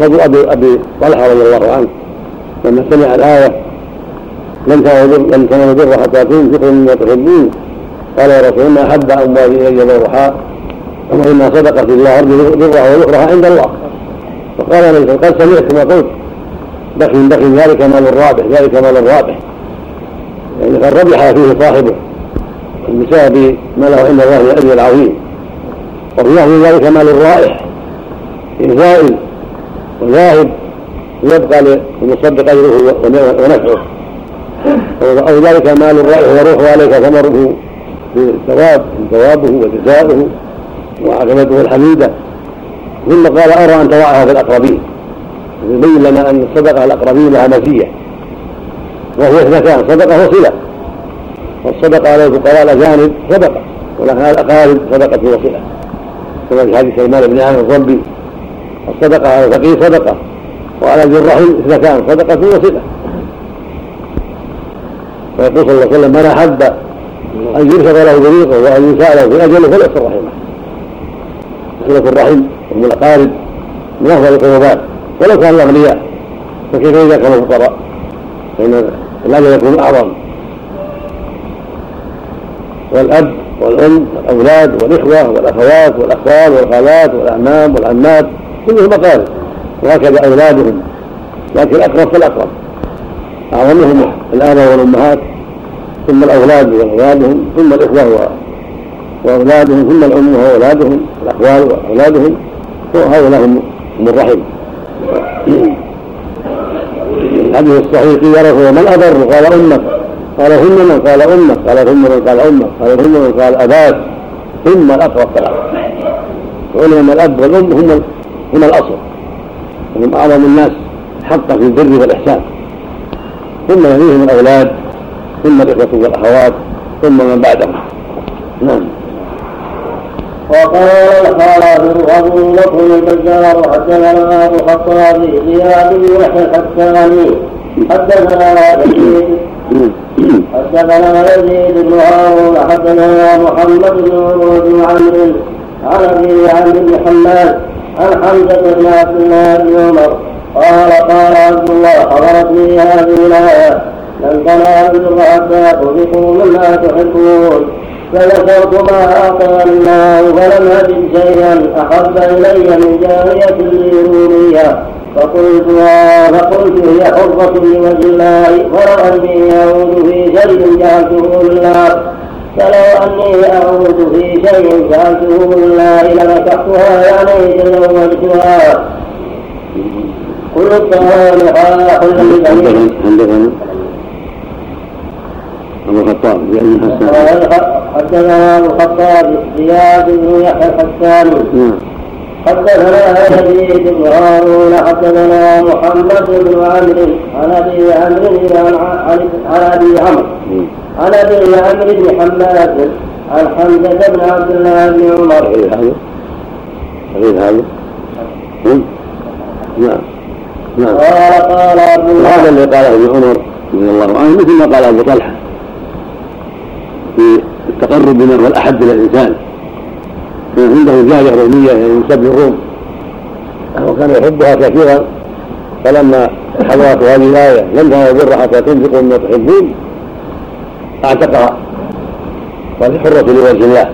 فضل ابي أبي طلحة رضي الله عنه لما سمع الآية لن لن تنالوا حتى تنفقوا مما تحبون. قال يا رسول الله أحب اموالي إلي الروحاء وانها صدقة الله أرجو برها وذكرها عند الله. فقال النبي قد سمعت ما قلت بخل بخل ذلك مال الرابح ذلك مال الرابح. قد ربح فيه صاحبه بسبب ما له عند الله من الاجر العظيم. وفي من ذلك مال الرائح زائل وذاهب يبقى للمصدق أجره ونفعه. أو ذلك مال الرائح وروح عليك ثمره بالثواب ثوابه وجزاؤه وعاقبته الحميدة. ثم قال أرى أن تضعها في الأقربين. يبين لنا أن الصدقه الأقربين لها مزيه وهي اثنتان صدقة وصلة. والصدقة على الفقراء الاجانب صدقة ولها الاقارب صدقة وصلة. كما في حديث سلمان بن عامر الضبي الصدقة على الفقير صدقة وعلى ذي الرحم اثنتان صدقة وصلة. ويقول صلى الله عليه وسلم من أحب أن يرشد له طريقه وأن يساء له في اجله فليصل رحمة. صله الرحم وهم الاقارب من أفضل القربات ولو كانوا اغنياء فكيف إذا كانوا فقراء فإن الاجر يكون أعظم. والأب والأم والأولاد والإخوة والأخوات والاخوال والخالات والأعمام والعمات كلهم أقارب. وهكذا أولادهم. لكن الأقرب فالأقرب. أعظمهم الآباء والأمهات ثم الأولاد وأولادهم ثم الإخوة وأولادهم ثم الأم وأولادهم الاخوال وأولادهم. وهؤلاء هم الرحم الحديث الصحيح قيل له من أضر قال أمك. قال ثم من قال أمك قال ثم من قال أمك قال ثم من قال أباك. ثم الاقرب فالاقرب وعلم الأب والأم هم هم الأصل. وهم أعظم الناس حقا في البر والإحسان. ثم يليهم الأولاد ثم الإخوة والأخوات ثم من بعدهم. نعم. وقال الحافظ ابو بكر البزار حدثنا أبو الخطاب زياد بن يحيى الحساني حدثنا حدثنا يزيد بن هارون حدثنا محمد بن عمرو عن أبي عمرو بن حماد عن حمزة بن عبد الله بن عمر قال قال عبد الله حضرتني هذه الآية لن تنالوا البر حتى تنفقوا مما تحبون. فذكرت ما اعطاني الله فلم أجد شيئا أحب إلي من جارية لي فقلت فقلت هي حرة لوجه الله ولو أني أعود في شيء جعلته لله فلو أني أعود في شيء جعلته لله لمسحتها يعني تزوجتها كل الطعام حل عندنا أبو الخطاب بن حسان حدثنا أبو الخطاب زياد بن يحيى الحساني نعم. حدثنا يزيد بن هارون حدثنا محمد بن عمرو عن أبي عمرو عن أبي عمرو. عن أبي عمرو بن حماد عن حمزة بن عبد الله بن عمر. غير هذا؟ نعم. نعم. قال قال عبد الله هذا اللي قاله ابن عمر رضي الله عنه مثل ما قال أبو طلحة في التقرب بما هو الاحب إلى الإنسان. كان عنده جارية رومية من سبع الروم وكان يحبها كثيرا. فلما حضرت هذه الآية لم تنالوا البر حتى تنفقوا مما تحبون أعتقها. وهذه حرة لوجه الله.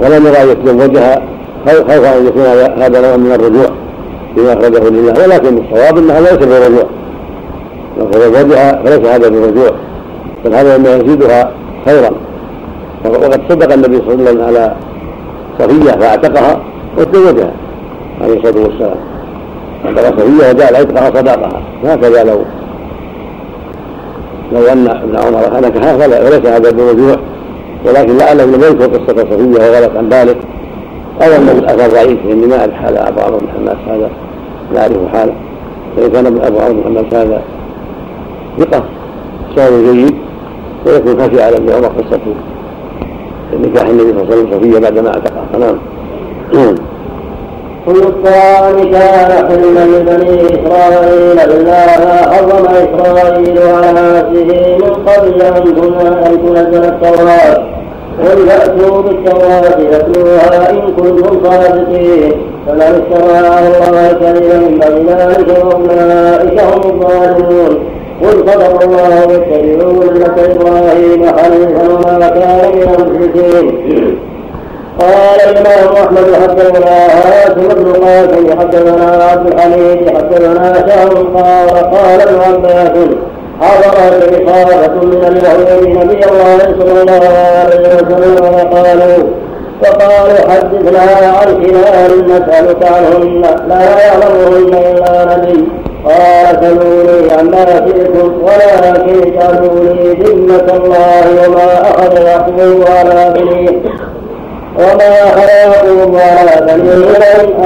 ولم يرى أن يتزوجها خوفا أن يكون هذا نوع من الرجوع فيما أخرجه لله. ولكن الصواب أنها ليس بالرجوع. لو تزوجها فليس هذا بالرجوع. بل هذا مما يزيدها خيرا. وقد صدق النبي صلى الله عليه وسلم على صفية فأعتقها وتزوجها عليه الصلاة والسلام. اعتق صفية وجعل عتقها صداقها هكذا لو لو ان ابن عمر هلكها فليس هذا بالرجوع ولكن لعله لم يذكر قصة صفية وغلط عن ذلك. أو أن الاثر ضعيف لاني ما اعرف حال أبو عمرو بن حماس هذا لا أعرف حاله. فإن كان أبو عمرو بن حماس هذا ثقة شاهد جيد ويكون خفي على ابن عمر قصه نكاح النبي صلى الله عليه وسلم صفية بعدما اعتقها نعم كل الطعام كان حلا لبني إسرائيل إلا ما حرم إسرائيل على نفسه من قبل أن تنزل التوراة. قل فأتوا بالتوراة فاتلوها إن كنتم صادقين. فمن على الله كذبا فبذلك أولئك هم الظالمون. قل صدق الله واتبعوا ملة إبراهيم حنيفا وما كان من المشركين. قال الإمام أحمد حدثنا هاشم بن قاسم حدثنا عبد الحميد حدثنا شهر قال قال ابن عباس حضرت إصابة من اليهود نبي الله صلى الله عليه وسلم وقالوا فقالوا حدثنا عن خلال نسألك عنهن لا يعلمهن إلا نبي. قال سلوني عما شئتم ولكن اجعلوا لي ذمة الله وما أخذ يحكم على بنيه وما خلقوا على بني.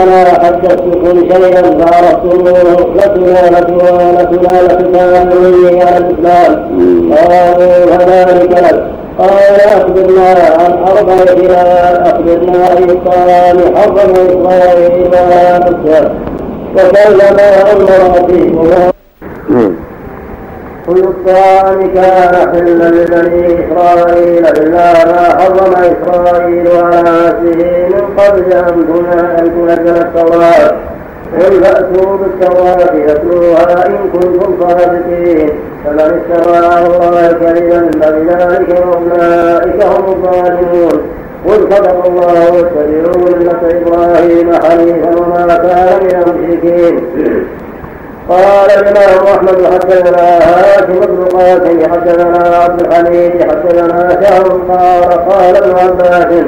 أنا حدثتكم شيئا فعرفتموه لتنالت ولتنال ختام مني على الاسلام قالوا فذلك لك قال أخبرنا عن أربع خلال أخبرنا اي الطعام حرم اسرائيل ولا نفسه وكلما أمر فيه كل الطعام كان حلا لبني إسرائيل إلا ما حرم إسرائيل على نفسه من قبل أن تنزل التوراة قل فأتوا بالتوراة فاتلوها إن كنتم صادقين فمن افترى الله كذبا فبذلك أولئك هم الظالمون قل صدق الله واتبعوا ملة إبراهيم حنيفا وما كان من المشركين. قال الإمام أحمد حدثنا هاشم بن قاسم حدثنا عبد الحميد حدثنا شهر قال قال ابن عباس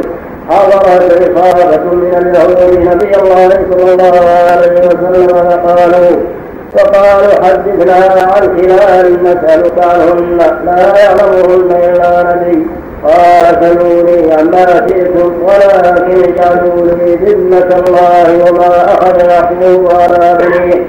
حضرت عصابة من اليهود نبي الله صلى الله عليه وسلم فقالوا فقالوا حدثنا عن خلال نسألك عنهن لا يعلمهن إلا نبي. قال سلوني عما شئتم ولكن اجعلوا لي ذمة الله وما أخذ يحكم على بنيه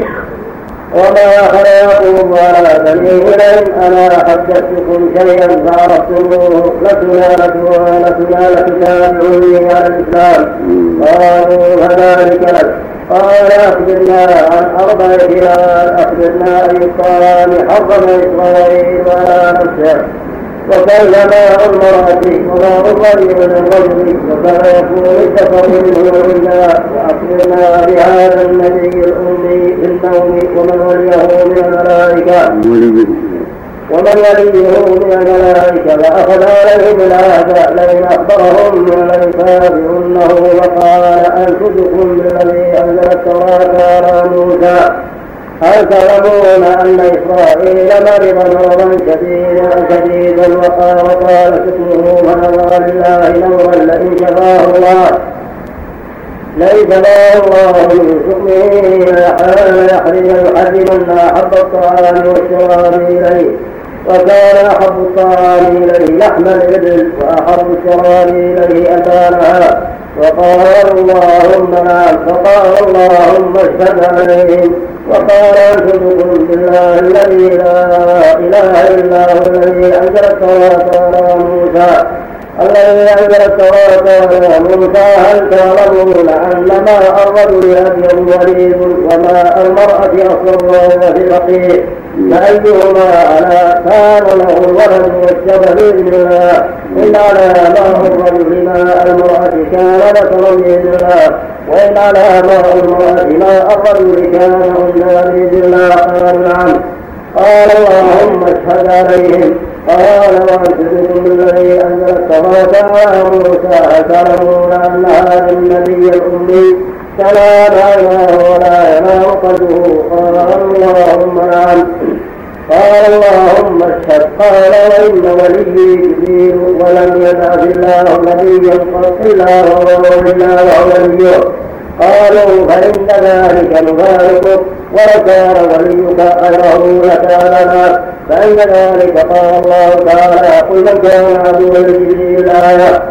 وما خلقوا ولا بني إلين أنا حدثتكم شيئا فعرفتموه لتنالت ولتنال كتابه على الإسلام. قالوا فذلك لك. قال أخبرنا عن أربع خلال أخبرنا أي الطعام حرم إسرائيل على نفسه وكلما المرأة وما الرجل من الرجل وكان يكون السفر منه إلا وأخبرنا بهذا النبي الأمي في النوم ومن وليه من الملائكة. ومن وليه من الملائكة فأخذ عليهم العهد لئن أخبرهم ليكافئنه وقال أنشدكم بالذي أنزل التوراة على موسى. هل تعلمون أن إسرائيل مرض مرضا شديدا شديدا وقال وقال اسمه فنظر لله نورا لئن شفاه الله ليس له الله من شؤمه يحرم يحرمن أحب الطعام والشراب إليه وكان أحب الطعام إليه لحم الإبل وأحب الشراب إليه أتانها وقال اللهم نعم فقال اللهم اشهد عليهم. وقال انشدكم بالله الذي لا إله إلا هو الذي أنزل التوراة على موسى. الذي أنزل التوراة على موسى. هل تعلمون ان ماء الرجل ابيض وليد وماء المرأة اصفر وهو في الفقير فأيهما على كان له الولد والشبه الله إن على ماء الرجل ماء المرأة كان ذكرا الله وإن على ماء المرأة ماء الرجل كان أنزل بإذن الله قال نعم قال اللهم اشهد عليهم قال وأنشدكم بالذي أنزل التوراة على موسى تعلمون أن هذا النبي الأمي تنام عيناه ولا ينام قلبه قال اللهم نعم. قال اللهم اشهد. قال وإن وليي جبريل ولم يبعث الله نبيا قط إلا وهو إلا وهو وليه. قالوا فإن ذلك نباركك ولو كان وليك غيره لكان لنا. فإن ذلك قال الله تعالى قل من كان عدوا لجبريل الآية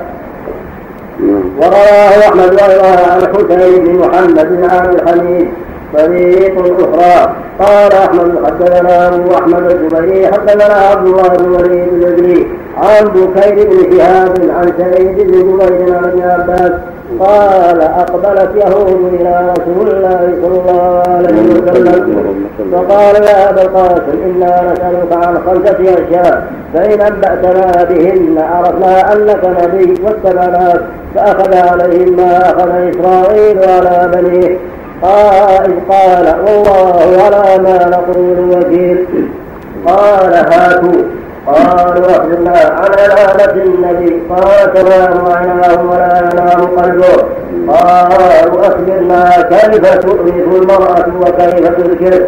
ورواه أحمد ورواه عن حسين بن محمد عن الحميد طريق أخرى. قال أحمد حدثنا أبو أحمد الزبيري حدثنا عبد الله بن وليد الأزري عن بكير بن شهاب عن سعيد بن جبير عن ابن عباس. قال أقبلت يهود إلى رسول الله صلى الله عليه وسلم. فقال يا أبا القاسم إنا نسألك عن خمسة أشياء فإن أنبأتنا بهن عرفنا أنك نبي واتبعناك فأخذ عليهم ما أخذ إسرائيل على بنيه. قال قال والله على ما نقول وكيل قال هاتوا. قالوا أخبرنا عن علامة النبي. قال تنام عيناه ولا ينام قلبه. قالوا أخبرنا كيف تؤنس المرأة وكيف تذكر.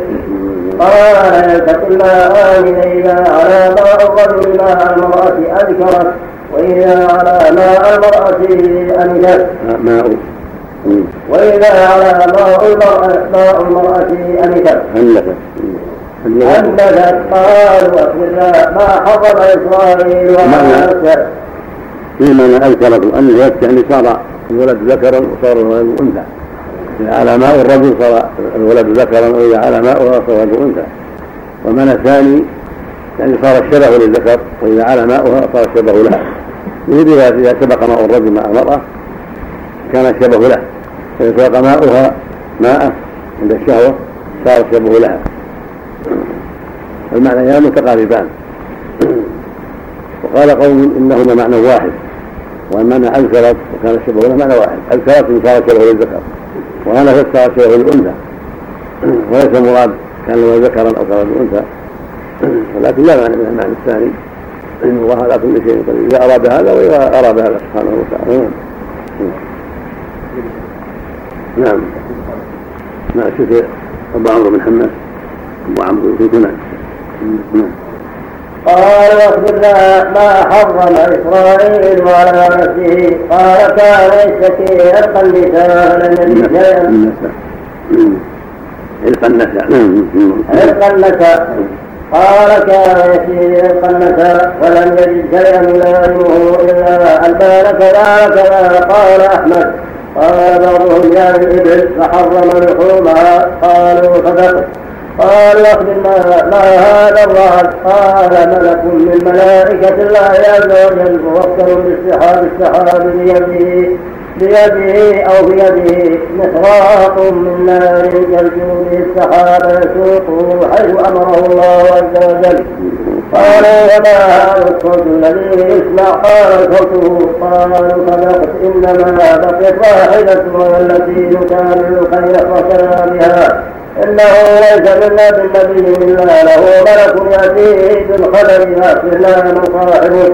قال يلتقي الماء إذا على ماء الرجل ماء المرأة أذكرت وإذا على ماء المرأة أنجت وإذا على ماء المرأة ماء المرأة أنجت هلكت أنبتت قالوا أخبرنا ما حضر إسرائيل وما أنكر في معنى أذكرت أنجت يعني صار الولد ذكرا وصار الولد أنثى. إذا على ماء الرجل صار الولد ذكرا وإذا على ماؤها صار الولد أنثى. والمعنى الثاني يعني صار الشبه للذكر وإذا على ماؤها صار الشبه لها مثل إذا سبق ماء الرجل مع المرأة كان الشبه له فإذا سبق ماؤها ماءه عند الشهوة صار الشبه لها. المعنيان متقاربان. وقال قوم إنهما معنى واحد. والمعنى انكرت وكان الشبه له معنى واحد. انكرت إن صار الشبه للذكر. وأنا فسر الشبه للأنثى. وليس المراد كان له ذكرا أو كان له انثى ولكن لا معنى من المعنى الثاني. إن الله على كل شيء قدير. إذا أراد هذا وإذا أراد هذا سبحانه وتعالى. نعم. نعم شوف ابو عمرو بن حماد. أبو عمرو في كنان قال واخبرنا ما حرم إسرائيل على نفسه قال كان يشتكي عرق النساء شيئا عرق النساء عرق النساء قال كان يشتكي عرق النساء فلم يجد شيئا يلازمه إلا البان كذا كذا قال أحمد. قال بعضهم يا الابل فحرم لحومها قالوا صدقت قال أخبرنا ما هذا الرعد قال ملك من ملائكة الله عز وجل موكل بالسحاب السحاب بيده بيده أو بيده محراق من نار يرجو به السحاب يسوقه حيث أمره الله عز وجل. قالوا وما هذا الصوت الذي يسمع قال صوته. قالوا صدقت إنما بقيت واحدة وهي التي نكامل الخير وكنا بها إنه ليس منا بالنبي إلا له ملك يأتيه بالخبر ما من صاحبه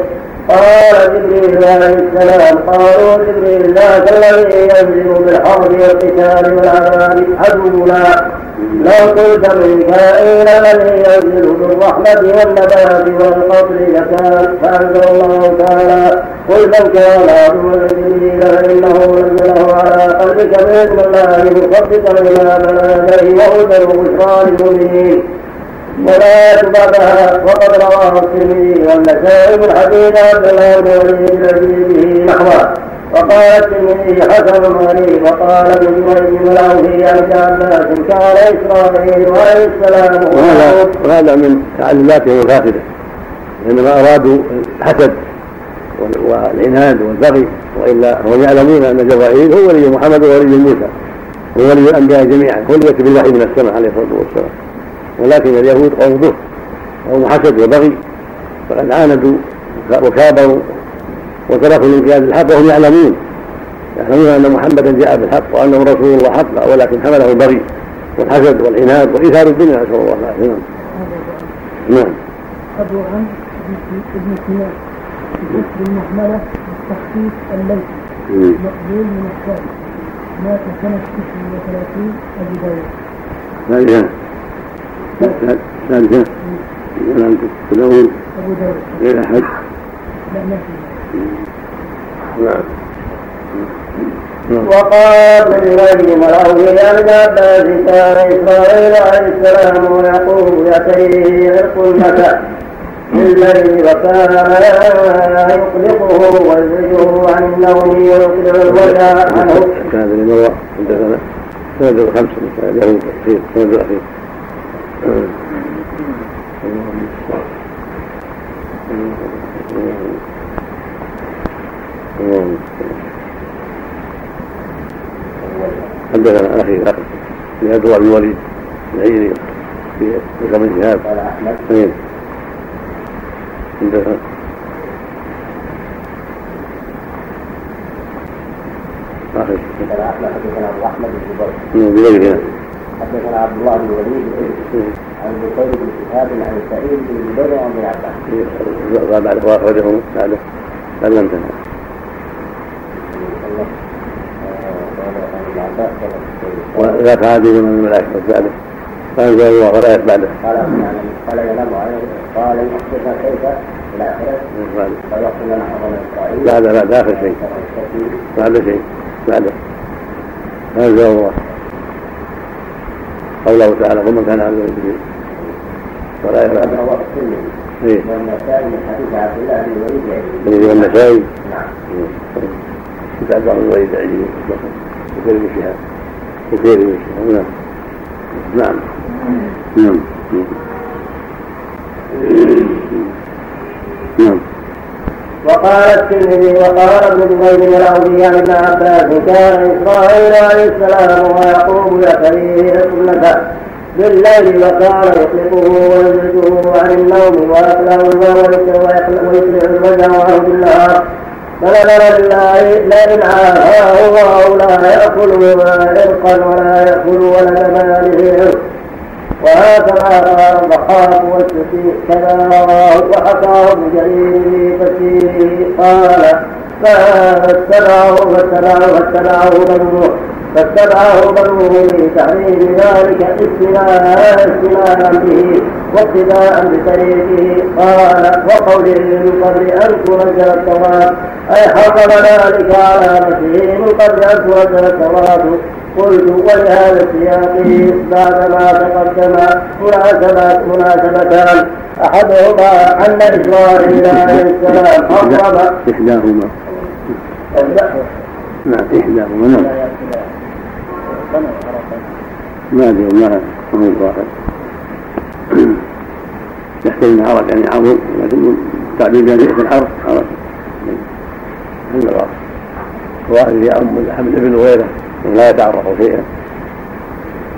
قال جبريل عليه السلام قالوا جبريل ذاك الذي ينزل بالحرب والقتال والعذاب عدونا لو قلت ميكائيل الذي ينزل بالرحمة والنبات والقبر لكان فأنزل الله تعالى. قل من كان عدوا لجبريل فإنه نزله على قلبك بإذن الله مصدقا لما بين يديه وهدى وبشرى للمؤمنين. ولا بعدها وقد رواه الترمذي والنسائي من حديث عبد الله بن وليد به نحوه. وقال الترمذي حسن غريب وقال ابن جريج الاوفي عن عباس كان إسرائيل عليه السلام. وهذا من تعليماتهم الفاسده انما أرادوا الحسد والعناد والبغي وإلا هم يعلمون أن جبرائيل هو ولي محمد وولي موسى هو ولي الأنبياء جميعا. هو الذي بالوحي من السماء عليه الصلاة والسلام. ولكن اليهود قوم ضر قوم حسد وبغي فقد عاندوا وكابروا وتركوا الانقياد الحق وهم يعلمون يعلمون أن محمدا جاء بالحق وأنه رسول الله حق ولكن حمله البغي والحسد والعناد وإيثار الدنيا نسأل الله العافية. نعم. نعم. أبو عن ابن سياح بذكر المحملة والتخفيف الليثي مقبول من الثالث مات سنة 36 أبو داود. ثالثا ولا تدور غير أحد نعم وقال ابن القيم الاولي عن عباس كان اسرائيل عليه السلام ويعقوب ياتيه عرق لك بالليل وكان يقلقه ويزعجه عن النوم ويقلع الوجع عنه. كان هذا المروه حدثنا سند الخمسه له تفسير سند الاخير. حدثنا أخي أخي لأدوى بن الوليد العيري في رقم الجهاد. قال أحمد. حدثنا أخي. قال أحمد حدثنا أبو أحمد بن جبر بغيرها حدثنا عبد الله بن الوليد عن بكير بن شهاب عن سعيد بن جبير عن ابن عباس. قال واخرجه بعده بل لم تنهى وذاك هذه من الملائكة بعده فانزل الله غرائب بعده؟ قال قال ينام عليه قال يحدثنا كيف؟ إلى آخره. فيغفر لنا عظم إسرائيل. بعد بعد آخر شيء. بعد شيء. بعده فانزل الله قوله تعالى ومن كان عبد به ولا هذا يفعل هو السنة. إيه. والنسائي من حديث عبد الله بن الوليد الذي هو النسائي نعم. كتاب بعض الوليد عجيب بكير بن شهاب. بكير بن شهاب. نعم. نعم. نعم. وقال الترمذي وقال ابن جبير الاودي عن ابن عباس كان إسرائيل عليه السلام ويعقوب يحييه سنته بالليل وكان يطلقه ويزعجه عن النوم ويقلع ويقلع عنه بالنهار فنظر لله لئن عافاه الله لا يأكل عرقا ولا يأكل ولد ماله عرق وهكذا رواه الضحاك والسكي كذا وحكاه ابن جرير في قال فاتبعه فاتبعه فاتبعه بنوه فاتبعه بنوه لتحريم ذلك استنانا به واقتداء بطريقه. قال وقوله من قبل أن تنزل التوراة. أي حرم ذلك على نفسه من قبل أن تنزل التوراة. قلت ولهذا السياق بعد ما تقدم مناسبات مناسبتان أحدهما أن اسرائيل عليه السلام حرم إحداهما. نعم إحداهما نعم. ما أدري ما هو الظاهر؟ يحتمل عرق يعني عظم لكن تعبير جارية الحرف عرق هذا الظاهر الظاهر يعم لحم الابن وغيره ولا يتعرف شيئا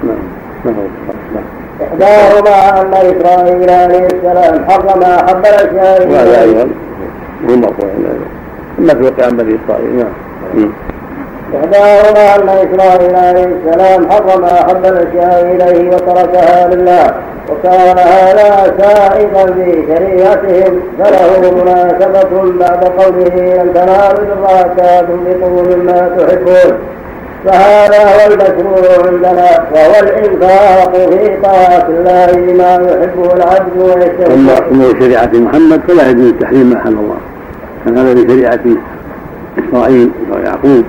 نعم. ما نعم احداهما أن اسرائيل عليه السلام حرم احب الأشياء. وهذا اليه أيضا. هو المرفوع ما توقع عن بني إسرائيل نعم. إحداهما أن إسرائيل عليه السلام حرم أحب الأشياء إليه وتركها لله وكان هذا سائغا في شريعتهم فله مناسبة بعد قوله لن تنالوا البر حتى تنفقوا مما تحبون. فهذا هو المشروع عندنا وهو الإنفاق في طاعة الله بما يحبه العبد ويشتهي أما أمور شريعة محمد فلا يجوز تحريم ما أحل الله. كان هذا في شريعة إسرائيل ويعقوب.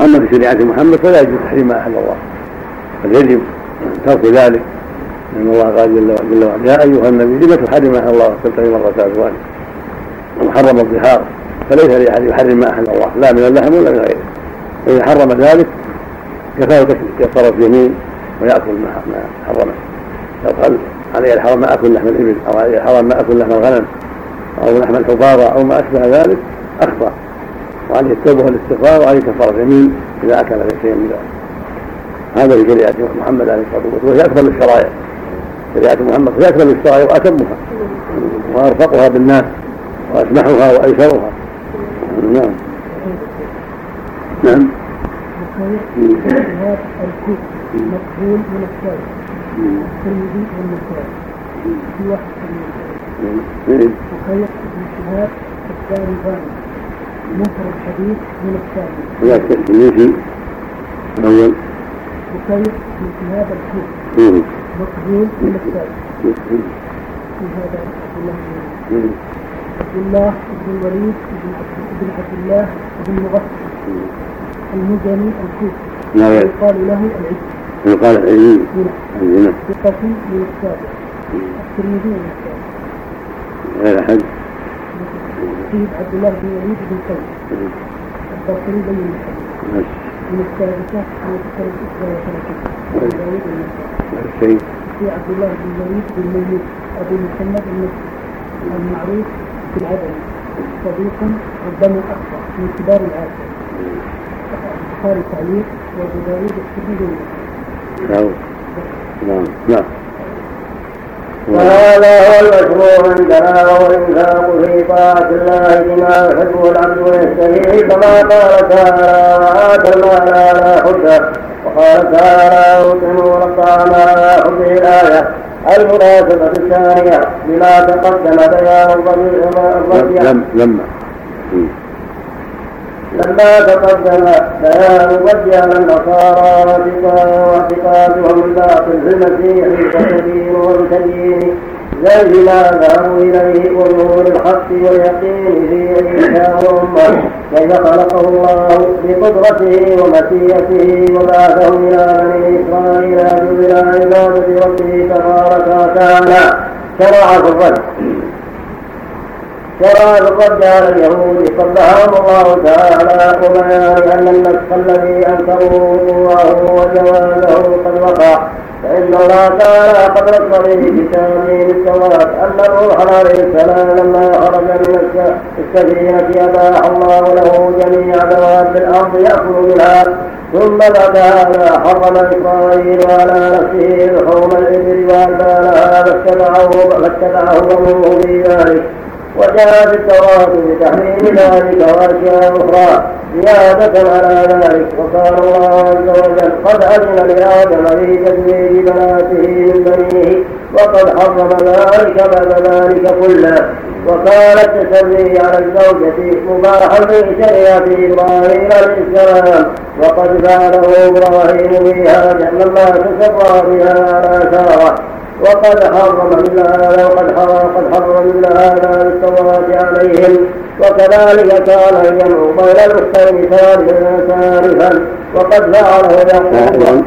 أما في شريعة محمد فلا يجوز تحريم ما أحل الله. بل يجب ترك ذلك. لأن الله قال جل جل وعلا يا أيها النبي لم تحرم ما أحل الله؟ تبتغي مرة أزواجك وحرم الظهار فليس لأحد يحرم ما أحل الله. لا من اللحم ولا من غيره. فإذا حرم ذلك كفاه كفارة يمين ويأكل ما حرمه. لو قال علي الحرام ما أكل لحم الإبل أو علي الحرام ما أكل لحم الغنم أو لحم الحفاظة أو ما أشبه ذلك أخطأ. وعليه التوبة والاستغفار وعليه كفارة يمين إذا أكل شيئا من ذلك. هذا في شريعة محمد عليه الصلاة والسلام. وهي أكمل الشرائع شريعة محمد هي أكمل الشرائع وأتمها. وأرفقها بالناس وأسمحها وأيسرها. نعم. نعم اجتهاد الكوف مقبول من الثالث الترمذي والنسائي في واحد إيه. وخير اجتهاد الثاني ثاني منكر الحديث من الثاني هذاك التلميذي الأول وخير اجتهاد الكوف إيه. مقبول من الثالث إيه. في هذا عبد الله بن. عبد الله بن الوليد بن عبد الله بن مغفر المزني الكوفي نعم. يقال له العز. يقال العلم هنا عندنا ثقة من السابع الترمذي من السابع غير أحد سيد عبد الله بن وليد بن قيس. البصري بين الحديث من السادسة من السنة أبو داود النسائي في عبد الله بن وليد بن ميت أبو محمد المصري المعروف بالعدل. صديق ربما أخطأ من كبار العاشر البخاري تعليق وأبو داود الترمذي. نعم نعم نعم. وهذا هو المشروع عندنا وهو الانفاق في طاعة الله بما يحبه العبد ويشتهيه كما قال تعالى وآتى المال على حبه وقال تعالى يطعمون الطعام على حبه الآية المناسبة الثانية بما تقدم بيان لم لما لما تقدم بيان على النصارى واعتقادهم الباطل في المسيح كتدين وتدين زي ما ذهبوا إليه ونور الحق واليقين في عيسى وامه كيف خلقه الله بقدرته ومشيئته وبعثه إلى بني إسرائيل إلى عبادة ربه تبارك وتعالى. شرع في الرد الرد على اليهود قبلهم الله تعالى وبيان أن النسخ الذي انكروه وقوعه وجوازه قد وقع. فإن الله تعالى قد نص في كتابه بالتوراة أن الروح عليه السلام لما خرج من السفينة أباح الله له جميع دواب الأرض يأكل منها. ثم بعد هذا حرم إسرائيل على نفسه لحوم الإبل والبانها فاتبعه فاتبعه بنوه في ذلك. وجاء في التوراة بتحريم ذلك وأشياء أخرى زيادة على ذلك وقال الله عز وجل قد أذن لآدم في تزويج بناته من بنيه وقد حرم ذلك بعد ذلك كله وكان التسري على الزوجة مباحا في شريعة إبراهيم عليه السلام وقد فعله إبراهيم بها لما تسرى بها على سارة وقد حرم مثل هذا وقد حرم قد حرم مثل هذا بالتوراة عليهم. وكذلك كان الجمع بين الاختين ثالثا ثالثا وقد فعله يعقوب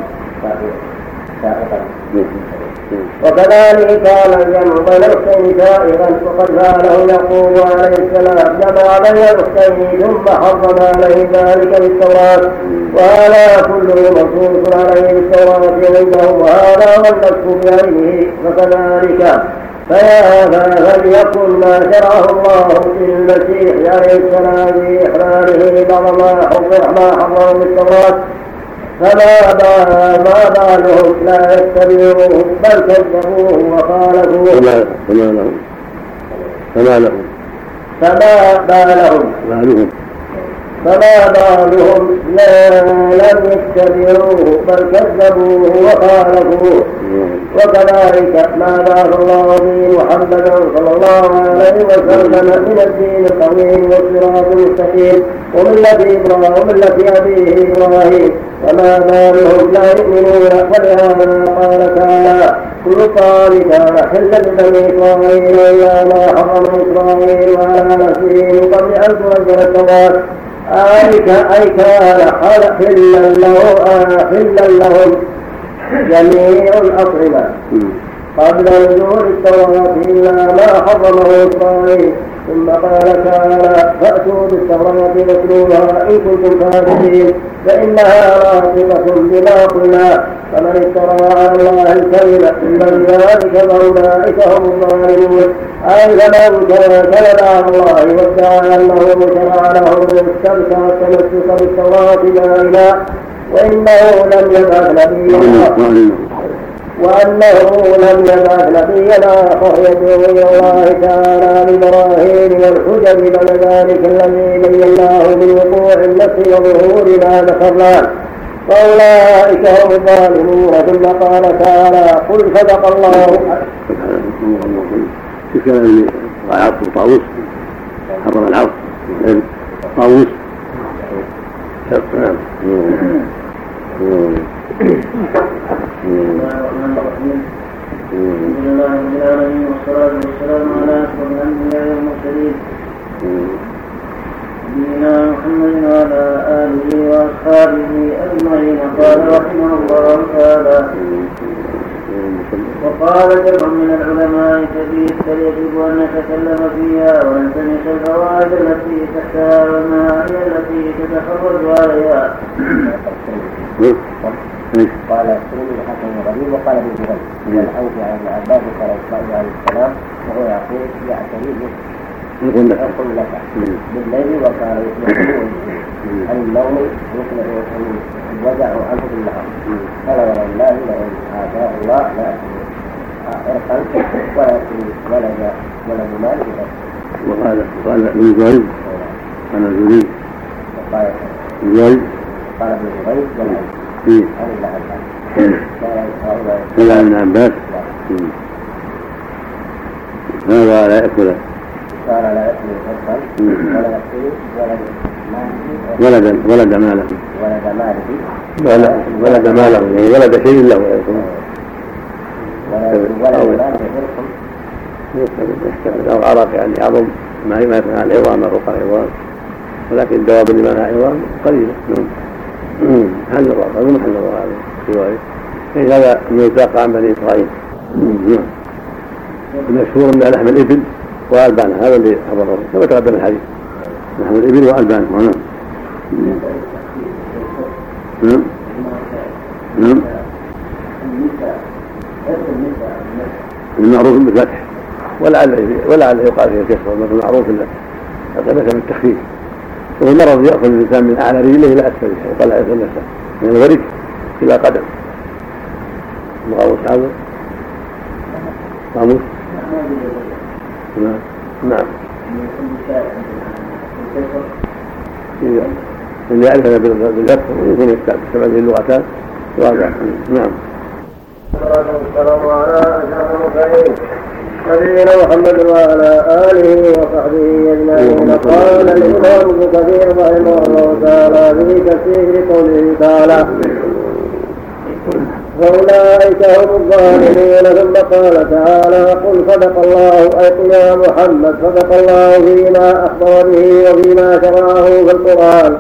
وكذلك كان الجمع بين الاختين سائغا وقد فعله يعقوب عليه السلام جمع بين الاختين ثم حرم عليه ذلك بالتوراة وهذا كله منصوص عليه بالتوراة عنده وهذا نفسه بعينه فكذلك فيا فليكن ما شرعه الله في المسيح عليه السلام في إحلاله بعض ما حرم بالتوراة. فما ما بالهم لا يتبعوه بل كذبوه وخالفوه. فما فما لهم. فما لهم. فما بالهم. بالهم فما بالهم لا لم يتبعوه بل كذبوه وخالفوه وكذلك ما بعث الله به محمدا صلى الله عليه وسلم من الدين القويم والصراط المستقيم وملة إبراهيم وملة أبيه إبراهيم فما بالهم لا يؤمنون ولهذا قال تعالى. كل كان حلا لبني إسرائيل إلا ما حرم إسرائيل على نفسه قبل أن تنزل التوراة. أي أي كان حلا له حلا لهم. جميع الأطعمة. قبل نزول التوراة إلا ما حرمه إسرائيل ثم قال تعالى فأتوا بالتوراة واتلوها إن كنتم فاسقين فإنها راقبة بما قلنا فمن افترى على الله الكذب من ذلك فأولئك هم الظالمون أي فمن كذب على الله وادعى أنه شرع له السبت والتمسك بالتوراة دائما وإنه لم يبعث نبيا. وأنه لم يبعث نبينا فهو يدعو إلى الله تعالى بإبراهيم والحجج بعد ذلك الذي بيناه من وقوع النفس وظهور ما ذكرناه فأولئك هم الظالمون. ثم قال تعالى قل صدق الله. في كلام العبد طاووس. حرم العبد طاووس. الحمد لله رب العالمين والصلاة والسلام على أشرف نبينا محمد وعلى آله وأصحابه أجمعين. قال رحمه الله تعالى وقال جمع من العلماء كثير بل يجب ان نتكلم فيها ونلتمس الفوائد التي تحتها والمعاني التي تتخرج عليها. قال السلمي حسن غريب وقال ابن جبل من الحوث عن ابن عباس قال إسماعيل عليه السلام وهو يقول يعتني يقول لك. بالليل وكان عن النوم يصلح الوجع عنه بالنهار قال والله لئن اتاه الله لا ارقا ولا ولد ولد مال وقال قال ابن جريج قال جريج وقال جريج قال ابن إيه. عن ابن عباس ابن هذا لا يأكل قال لا يأكل ولا يأكل ولد ولدا ولد ماله. ولد ماله. ولد ولد ماله. ولد شيء له. ولد أو عرق يعني عظم ما ما العظام أو فوق العظام ولكن الدواب اللي ما لها عظام قليلة نعم محل الرأس هذا محل الرأس هذا رواية يعني هذا يتلقى عن بني إسرائيل نعم المشهور من لحم الإبل وألبانها هذا اللي حضره كما تقدم الحديث لحم الإبل وألبانها نعم نعم. نعم. المعروف بالفتح؟ ولعل ولعل يقال فيه الكسر المعروف بالفتح بالتخفيف وهو مرض يأخذ الإنسان من أعلى رجله إلى اسفلها يطلع نفسه من الورك إلى قدم. مقاموس هذا؟ قاموس نعم. نعم. من يعرفنا بالفتح ويكون به اللغتان. واضح نعم. والسلام على المرسلين. نبينا محمد وعلى آله وصحبه أجمعين. قال الإمام ابن كثير رحمه الله تعالى في تفسير قوله تعالى فأولئك هم الظالمون. ثم قال تعالى قل صدق الله أي يا محمد. صدق الله فيما أخبر به وفيما شرعه في القرآن.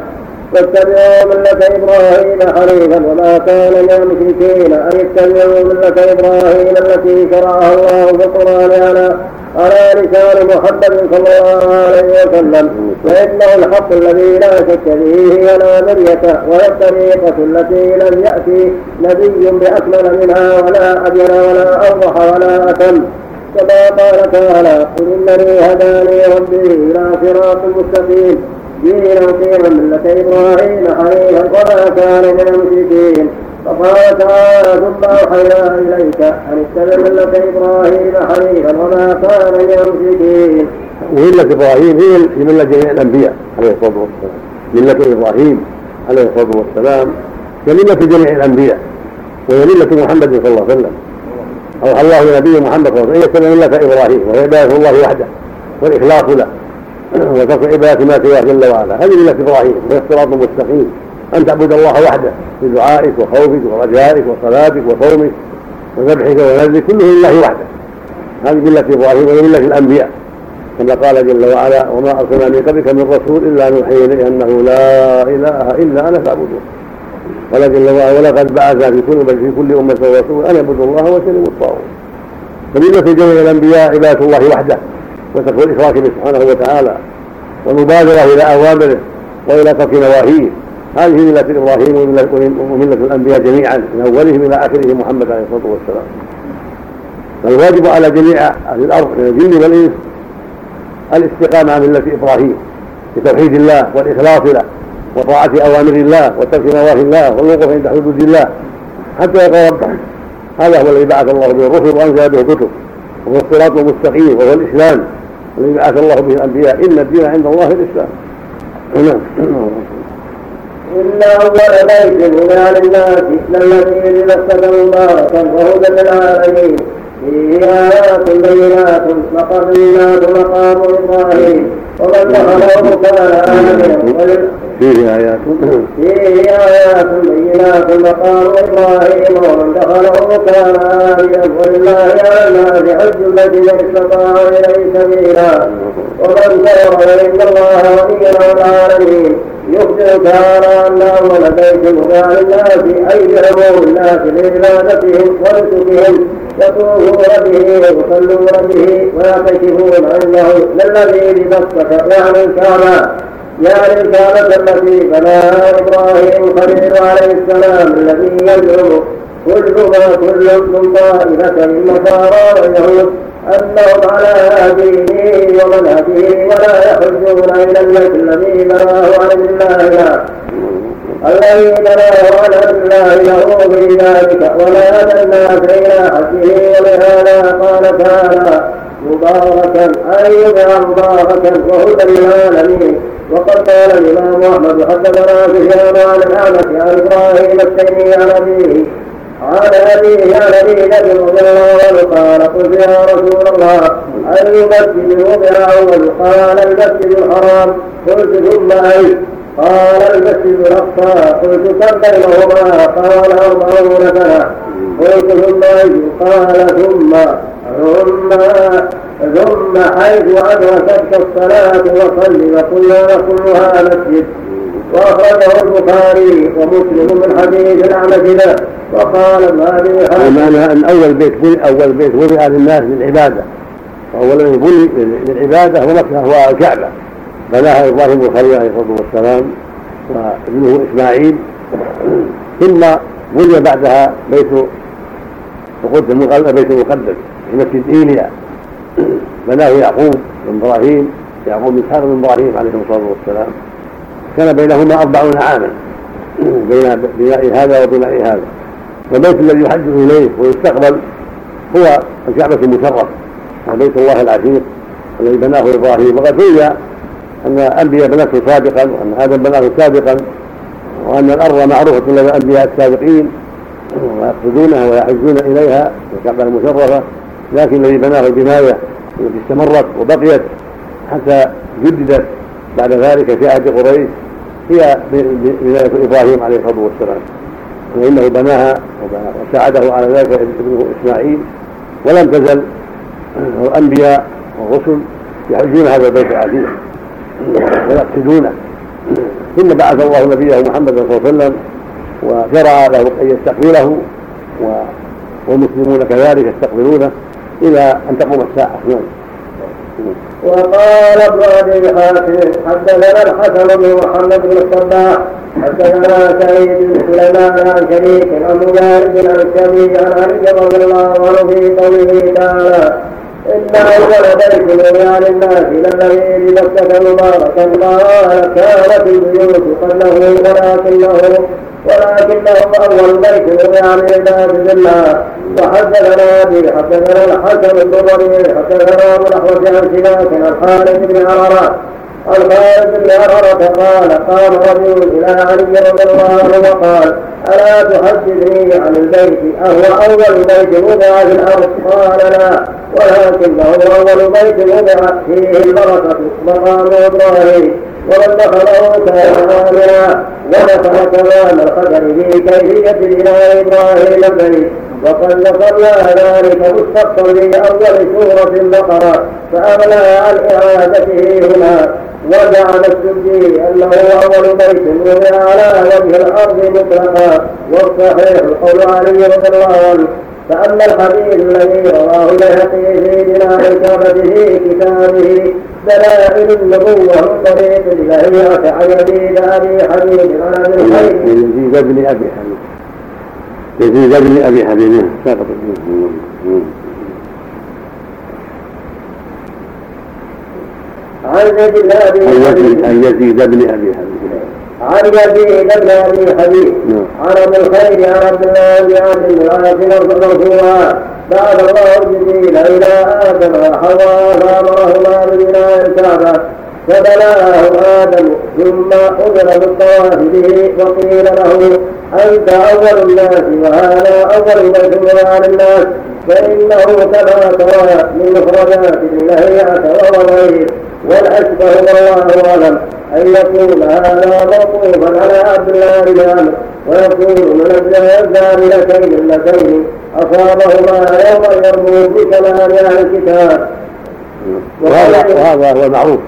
واتبعوا ملة إبراهيم حنيفا وما كان من المشركين أن اتبعوا ملة إبراهيم التي شرعها الله في القرآن على على لسان محمد صلى الله عليه وسلم. فإنه الحق الذي لا شك فيه ولا مرية وهي الطريقة التي لم يأتي نبي بأكمل منها ولا أبين ولا أوضح ولا أتم. كما قال تعالى قل إنني هداني ربي إلى صراط مستقيم. دينا قيما ملة إبراهيم حنيفا وما كان من المشركين فقال تعالى ثم أوحينا إليك أن اتبع ملة إبراهيم حنيفا وما كان من المشركين. وملة إبراهيم هي ملة جميع الأنبياء عليه الصلاة والسلام. ملة إبراهيم عليه الصلاة والسلام ملة جميع الأنبياء وهي ملة محمد صلى الله عليه وسلم. أوحى الله إلى نبيه محمد صلى الله عليه وسلم أن يتبع ملة إبراهيم وهي عبادة الله وحده والإخلاص له وترك عبادة ما سواه جل وعلا. هذه ملة إبراهيم وهي الصراط المستقيم. أن تعبد الله وحده في دعائك وخوفك ورجائك وصلاتك وصومك وذبحك ونذرك كله لله وحده. هذه ملة إبراهيم وهي ملة الأنبياء. كما قال جل وعلا وما أرسلنا من قبلك من رسول إلا نوحي إليه أنه لا إله إلا أنا فاعبدون قال جل وعلا ولقد بعث في كل في كل أمة رسول أن اعبدوا الله واجتنبوا الطاغوت فملة جميع الأنبياء عبادة الله وحده. وتقوى الإشراك به سبحانه وتعالى والمبادرة إلى أوامره وإلى ترك نواهيه. هذه ملة إبراهيم وملة الأنبياء جميعا من أولهم إلى آخرهم محمد عليه الصلاة والسلام. فالواجب على جميع أهل الأرض من الجن والإنس الاستقامة على ملة إبراهيم بتوحيد الله والإخلاص له وطاعة أوامر الله وترك نواهي الله والوقوف عند حدود الله. حتى يلقى ربه هذا هو الذي بعث الله به الرسل وأنزل به الكتب وهو الصراط المستقيم وهو الإسلام. الذي بعث الله به الأنبياء. إن الدين عند الله الإسلام. نعم. إلا أول بيت هدى للناس الذي بمكة مباركا وهدى للعالمين. فيه آيات بينات مقامات مقام إبراهيم. ومن دخله كان آمنا فيه آيات. فيه آيات بينات مقام إبراهيم ومن دخله كان آمنا. ولله على الناس حج الذي استطاع إليه سبيلا. ومن كفر فإن الله ولي العالمين. يخبر تعالى أول بيت وضع للناس أي بعموم الناس لعبادتهم ونسكهم يطوفون به ويصلون به ويعتكفون عنده للذي بمكة يعني الكعبة يعني الكعبة التي بناها إبراهيم الخليل عليه السلام الذي يزعم كل ما كل من طائفة النصارى واليهود أنهم على دينه ومنهجه ولا يحجون إلى البيت الذي بناه عن الله. الذي بناه على الله له في ذلك. ولا الناس إلى حجه ولهذا قال تعالى مباركا أي مباركا وهدى للعالمين. وقد قال الإمام أحمد حدثنا سفيان عن الأعمش عن إبراهيم التيمي عن أبيه عن أبي ذر رضي الله عنه قال قلت يا رسول الله أي مسجد وضع أول. قال المسجد الحرام. قلت ثم أي قال المسجد الأقصى. قلت كم بينهما؟ قال أربعون سنة. قلت ثم أي قال ثم ثم ثم حيث أدركتك الصلاة وصل وكلها كلها مسجد وأخرجه البخاري ومسلم من حديث الأعمش وقال أبي المعنى أن أول بيت بني أول بيت وضع للناس للعبادة. أولا بني للعبادة هو مكة هو الكعبة. بناها إبراهيم الخليل عليه الصلاة والسلام وابنه إسماعيل. ثم بني بعدها بيت القدس المقدس بيت المقدس في مسجد إيليا. بناه يعقوب بن إبراهيم يعقوب بن إسحاق بن إبراهيم عليه الصلاة والسلام. كان بينهما أربعون عاما بين بناء هذا وبناء هذا. والبيت الذي يحج إليه ويستقبل هو الكعبة المشرفة وبيت الله العتيق الذي بناه إبراهيم. وقد روي أن أنبياء بنته سابقا وأن آدم بناه سابقا وأن الأرض معروفة لدى الأنبياء السابقين ويقصدونها ويحجون إليها الكعبة المشرفة. لكن الذي بناه البناية التي استمرت وبقيت حتى جددت بعد ذلك في عهد قريش هي بناية إبراهيم عليه الصلاة والسلام. فإنه بناها وساعده على ذلك ابنه إسماعيل. ولم تزل الأنبياء والرسل يحجون هذا البيت العتيق ويقصدونه ثم بعث الله نبيه محمد صلى الله عليه وسلم وشرع له أن يستقبله والمسلمون كذلك يستقبلونه إلى أن تقوم الساعة نعم وقال ابن ابي حاتم حدثنا الحسن بن محمد بن الصباح حدثنا سعيد بن سليمان عن شريك عن مجاهد عن الشبيب عن علي رضي الله عنه في قوله تعالى إن أول بيت وضع للناس للذي بمكة مباركا قال كانت البيوت قبله ولكنه ولكنه أول بيت وضع للعباد بالله وحدثنا به حدثنا الحسن بن حدثنا أبو الأحوص عن سماك خالد بن عرارة عن خالد بن عرارة قال قام رجل إلى علي رضي الله عنه وقال ألا تحدثني عن البيت أهو أول بيت وضع في الأرض قال لا ولكنه أول بيت وضع فيه البركة مقام إبراهيم ومن دخله كان آمنا ودخل تمام القدر في كيفية بناء إبراهيم البيت وقد ذكرنا ذلك مستقبل أول سورة البقرة فأغنى عن إعادته هنا وجعل السدي أنه أول بيت وضع على وجه الأرض مطلقا. والصحيح قول علي رضي الله عنه فأما الحديث الذي رواه البيهقي في بناء الكعبة في كتابه دلائل النبوة من طريق البهيعة عن يزيد أبي حبيب عن الخير يزيد بن أبي حبيب. يزيد بن أبي حبيب. سقط عن يزيد بن أبي حبيب. عن يزيد بن أبي حبيب. عن يزيد بن ابي حبيب. نعم. عن ابي الخير عن عبد الله بن عبد العاص مرفوعا بعث الله جبريل إلى آدم وحواء. فامرهما ببناء الكعبه فبناه آدم. ثم أمر بالطواف به وقيل له أنت أول الناس وهذا أول بيت وضع للناس فإنه كما ترى من مخرجات الله وهو غير والأشبه والله أعلم أن يكون هذا موقوفا على عبد الله بن عمرو ويكون من الزاملتين اللتين أصابهما يوم يرمون بكلام أهل الكتاب. وهذا وهذا هو المعروف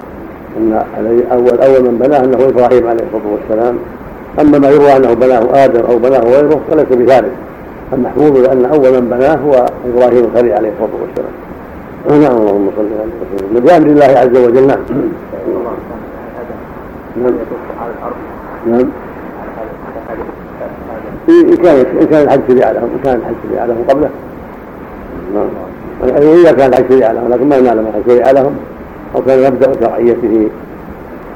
إن الذي اول أول من بناه أنه إبراهيم عليه الصلاة والسلام. أما ما يروى أنه بناه آدم أو بناه غيره فليس بذلك. المحفوظ ان أول من بناه هو إبراهيم الخليل عليه الصلاة والسلام. نعم اللهم صل على وسلم بامر الله عز وجل. نعم. نعم. نعم. إن كان إن كان الحج شريعة لهم إن كان الحج شريعة لهم قبله. نعم. إذا كان الحج شريعة لهم لكن ما نعلم الحج شريعة لهم أو كان يبدأ شرعيته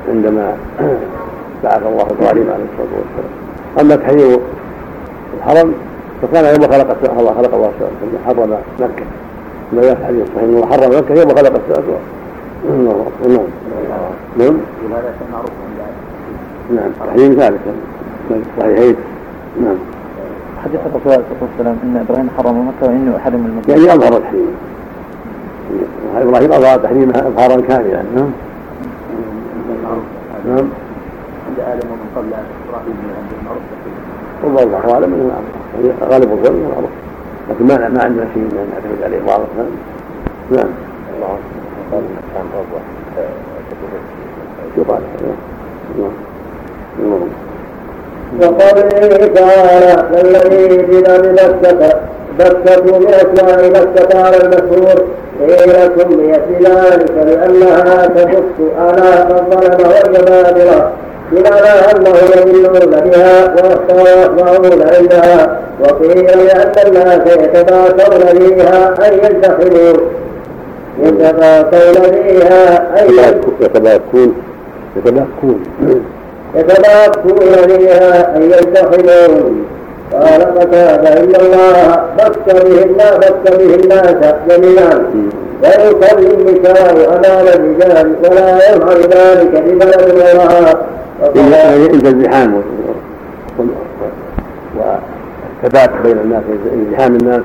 عندما بعث الله إبراهيم عليه الصلاة والسلام. أما تحريم الحرم فكان يوم خلق الله خلق الله السماوات حرم مكة. ما يفعل انه حرم. مكة يوم خلق السماوات نعم. نعم. نعم. تحريم ذلك. صحيحين. نعم. حديث الرسول عليه الصلاة والسلام إن إبراهيم حرم مكة وإنه حرم المدينة يعني أظهر التحريم. إبراهيم أظهر تحريمها أظهارا كاملا نعم. نعم. عند آدم ومن قبل إبراهيم عند المعروف والله أعلم. غالب الظن معروف لكن ما ما عندنا شيء نعتمد عليه واضح نعم نعم. الله كان شو قال نعم. وقوله تعالى الذي بنا بمكة بكة من أسماء مكة على المشهور قيل سميت بذلك لأنها تبث على من ظلم والجبابرة بمعنى أنه يملون بها ويخضعون عندها وقيل لأن الناس يتباكون فيها أن يدخلوا يتباكون فيها أن يتباكون يتباكون يتباكون فيها أن يدخلون قال قتادة إن الله بك بهن بك به الناس جميعا ويصلي النساء أمام الرجال ولا يفعل ذلك ببلد الله يعني عند الزحام والثبات بين الناس ازدحام الناس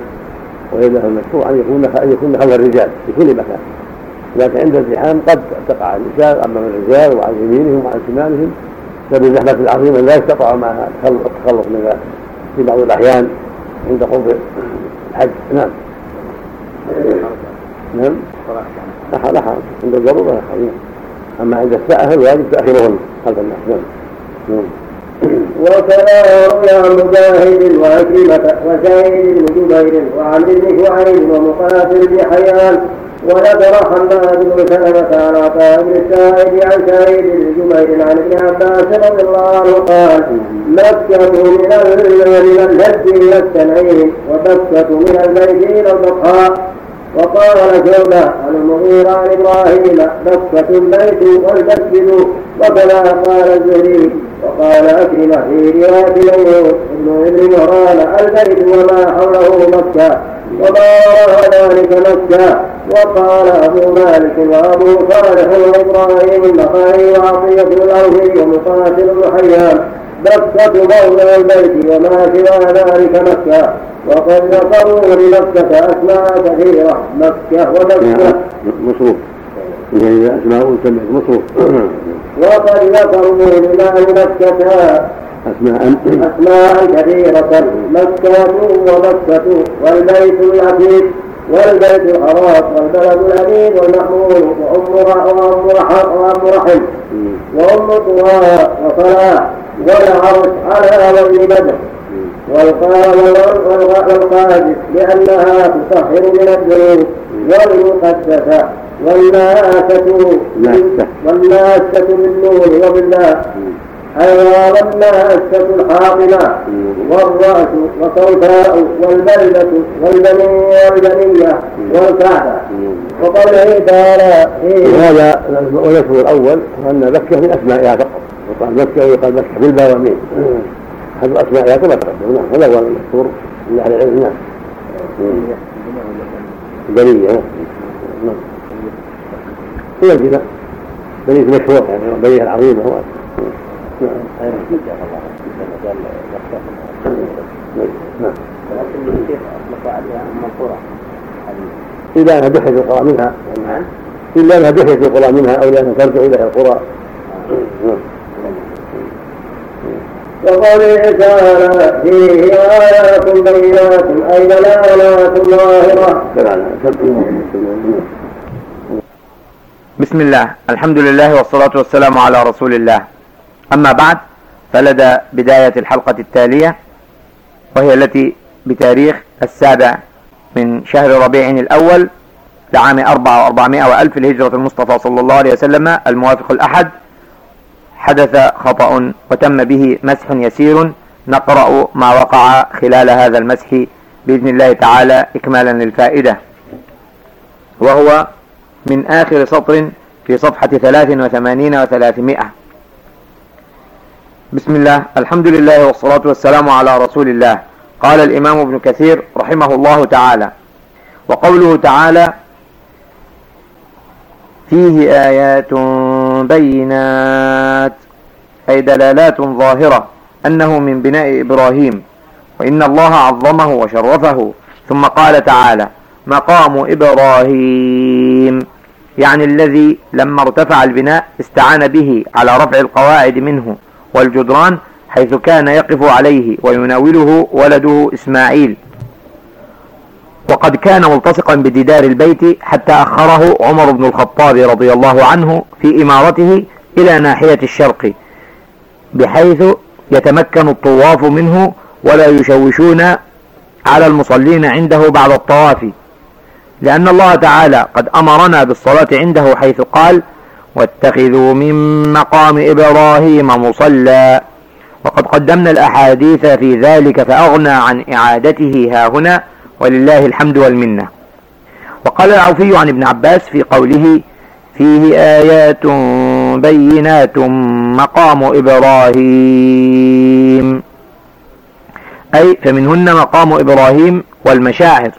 ولذا المشروع أن يكون أن يكون خلف الرجال في كل مكان. لكن عند الزحام قد تقع النساء امام الرجال وعن يمينهم وعن شمالهم بسبب الزحمه العظيمة لا يستطاع معها التخلص من في بعض الأحيان عند قرب الحج. نعم. نعم. لا لا عند الضروره لا حرج أما عند الساعة فالواجب تاخيرهن خلف الناس نعم. نعم. وكذا روي مجاهد وعكرمة وسعيد بن جبير وعن ابن شعيب ومقاتل بن حيان وذكر حماد بن سلمة عن عطاء بن السائب عن سعيد بن جبير عن ابن عباس رضي الله عنه قال مكة من من الهد إلى التنعيم وبكة من البيت إلى البطحاء وقال شعبة عن المغيرة عن إبراهيم بكة البيت والمسجد وكذا قال الزهري وقال أكرمة في رواية ميمون ابن ابن مهران البيت وما حوله مكة وما وراء ذلك مكة. وقال أبو مالك وأبو صالح وإبراهيم النخعي وعطية الأوفي ومقاتل بن حيان مكة موضع البيت وما سوى ذلك مكة. وقد ذكروا لمكة أسماء كثيرة. مكة ومكة. مصروف. يعني أسماء سمعت مصروف. وقد ذكروا لله مكة أسماء. أسماء كثيرة. مكة ومكة والبيت العتيق والبيت الحرام والبلد الأمين والمأمون وأم وأم رحم وأم طوى وصلاح. والعرش على وجه بدر والقاذف لأنها تطهر من الذنوب والمقدسة والناسة والناسة بالنور وبالله. أيضا والناسة الحاقنة والرأس وصوتاء والبلدة والبنية والكعبة. وقوله تعالى وهذا والاسم الأول أن مكة من أسمائها فقط. يقال مكة ويقال مكة بالباء والميم هذه الأسمائها كما تقدم نعم هذا هو المشهور من أهل العلم نعم بنية نعم. هي الجنة بنية مشهور يعني بنية العظيمة هو. نعم. نعم إذا أنها دحت القرى منها. إلا أنها دخلت القرى منها أو لأنها ترجع إليها القرى. وقوله تعالى فيه آيات بينات أي دلالات ظاهرة. بسم الله. الحمد لله والصلاة والسلام على رسول الله. أما بعد فلدى بداية الحلقة التالية وهي التي بتاريخ السابع من شهر ربيع الأول لعام أربعة وأربعمائة وألف الهجرة المصطفى صلى الله عليه وسلم الموافق الأحد حدث خطأ وتم به مسح يسير. نقرأ ما وقع خلال هذا المسح بإذن الله تعالى إكمالا للفائدة. وهو من آخر سطر في صفحة ثلاث وثمانين وثلاثمائة. بسم الله الحمد لله والصلاة والسلام على رسول الله. قال الإمام ابن كثير رحمه الله تعالى. وقوله تعالى فيه آيات بينات أي دلالات ظاهرة أنه من بناء إبراهيم وإن الله عظمه وشرفه. ثم قال تعالى مقام إبراهيم يعني الذي لما ارتفع البناء استعان به على رفع القواعد منه والجدران حيث كان يقف عليه ويناوله ولده إسماعيل. وقد كان ملتصقا بجدار البيت حتى أخره عمر بن الخطاب رضي الله عنه في إمارته إلى ناحية الشرق بحيث يتمكن الطواف منه ولا يشوشون على المصلين عنده بعد الطواف. لأن الله تعالى قد أمرنا بالصلاة عنده حيث قال واتخذوا من مقام إبراهيم مصلى وقد قدمنا الأحاديث في ذلك فأغنى عن إعادته ها هنا ولله الحمد والمنة. وقال العوفي عن ابن عباس في قوله فيه آيات بينات مقام إبراهيم. أي فمنهن مقام إبراهيم والمشاعر.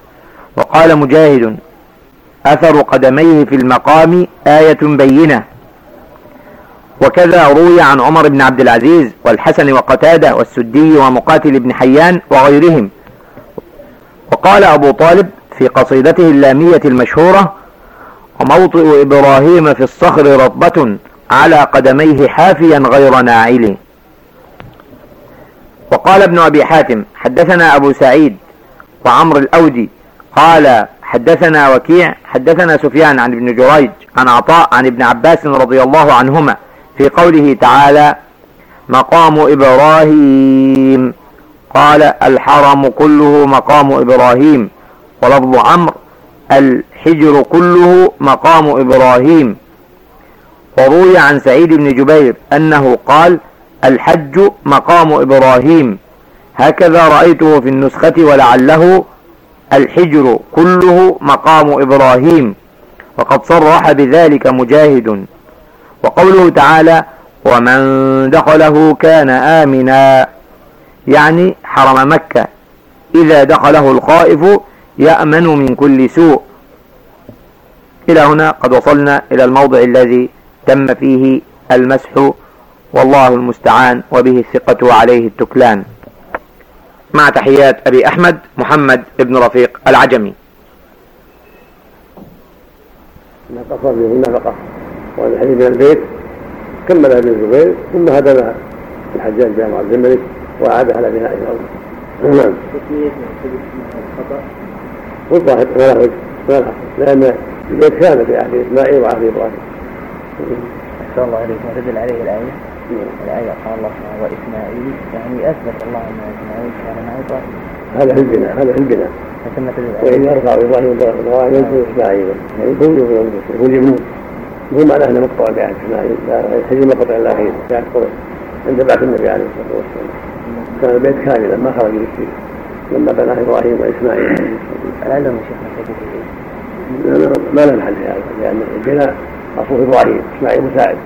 وقال مجاهد أثر قدميه في المقام آية بينة. وكذا روي عن عمر بن عبد العزيز والحسن وقتادة والسدي ومقاتل بن حيان وغيرهم. وقال أبو طالب في قصيدته اللامية المشهورة وموطئ إبراهيم في الصخر رطبة على قدميه حافيا غير ناعل. وقال ابن أبي حاتم حدثنا أبو سعيد وعمر الأودي قال حدثنا وكيع حدثنا سفيان عن ابن جريج عن عطاء عن ابن عباس رضي الله عنهما في قوله تعالى مقام إبراهيم. قال الحرم كله مقام إبراهيم ولفظ عمرو الحجر كله مقام إبراهيم. وروي عن سعيد بن جبير أنه قال الحج مقام إبراهيم. هكذا رأيته في النسخة ولعله الحجر كله مقام إبراهيم. وقد صرح بذلك مجاهد. وقوله تعالى ومن دخله كان آمنا يعني حرم مكة. إذا دخله الخائف يأمن من كل سوء. إلى هنا قد وصلنا إلى الموضع الذي تم فيه المسح والله المستعان وبه الثقة وعليه التكلان. مع تحيات أبي أحمد محمد بن رفيق العجمي. قصر به النفقة والحديث من البيت كمل ابن الزبير ثم هدم الحجاج بن عبد الملك. وأعاد على بناء الأرض. نعم. والظاهر له ما له لأن البيت كان في عهد إسماعيل وعهد إبراهيم. أحسن الله عليكم تدل عليه الآية الآية قال الله وإسماعيل يعني أثبت الله أن إسماعيل كان مع إبراهيم. هذا في البناء هذا في البناء. ثم تدل وإن يرفع إبراهيم القواعد ينصر إسماعيل. يعني هو هو اليمين مو معناه أنه مقطوع بعهد إسماعيل. لا الحجر مقطع الأخير بعد قريش عند بعث النبي عليه الصلاة والسلام. كان البيت كاملا ما خرج به لما بناه إبراهيم وإسماعيل العلم يا شيخنا ما له محل في هذا لأن البناء أصله إبراهيم إسماعيل مساعد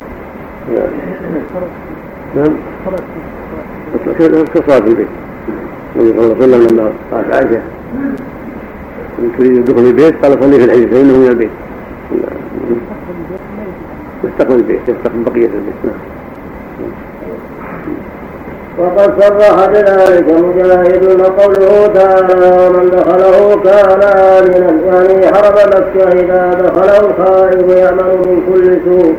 نعم نعم كصلاة البيت النبي صلى الله عليه وسلم لما قالت عائشة إن تريد دخول البيت قال صلي في الحج فإنه من البيت يستقبل البيت يستقبل بقية البيت نعم وقد صرح بذلك مجاهد وقوله تعالى ومن دخله كان آمنا يعني حرم مكة إذا دخله الخائف يأمن من كل سوء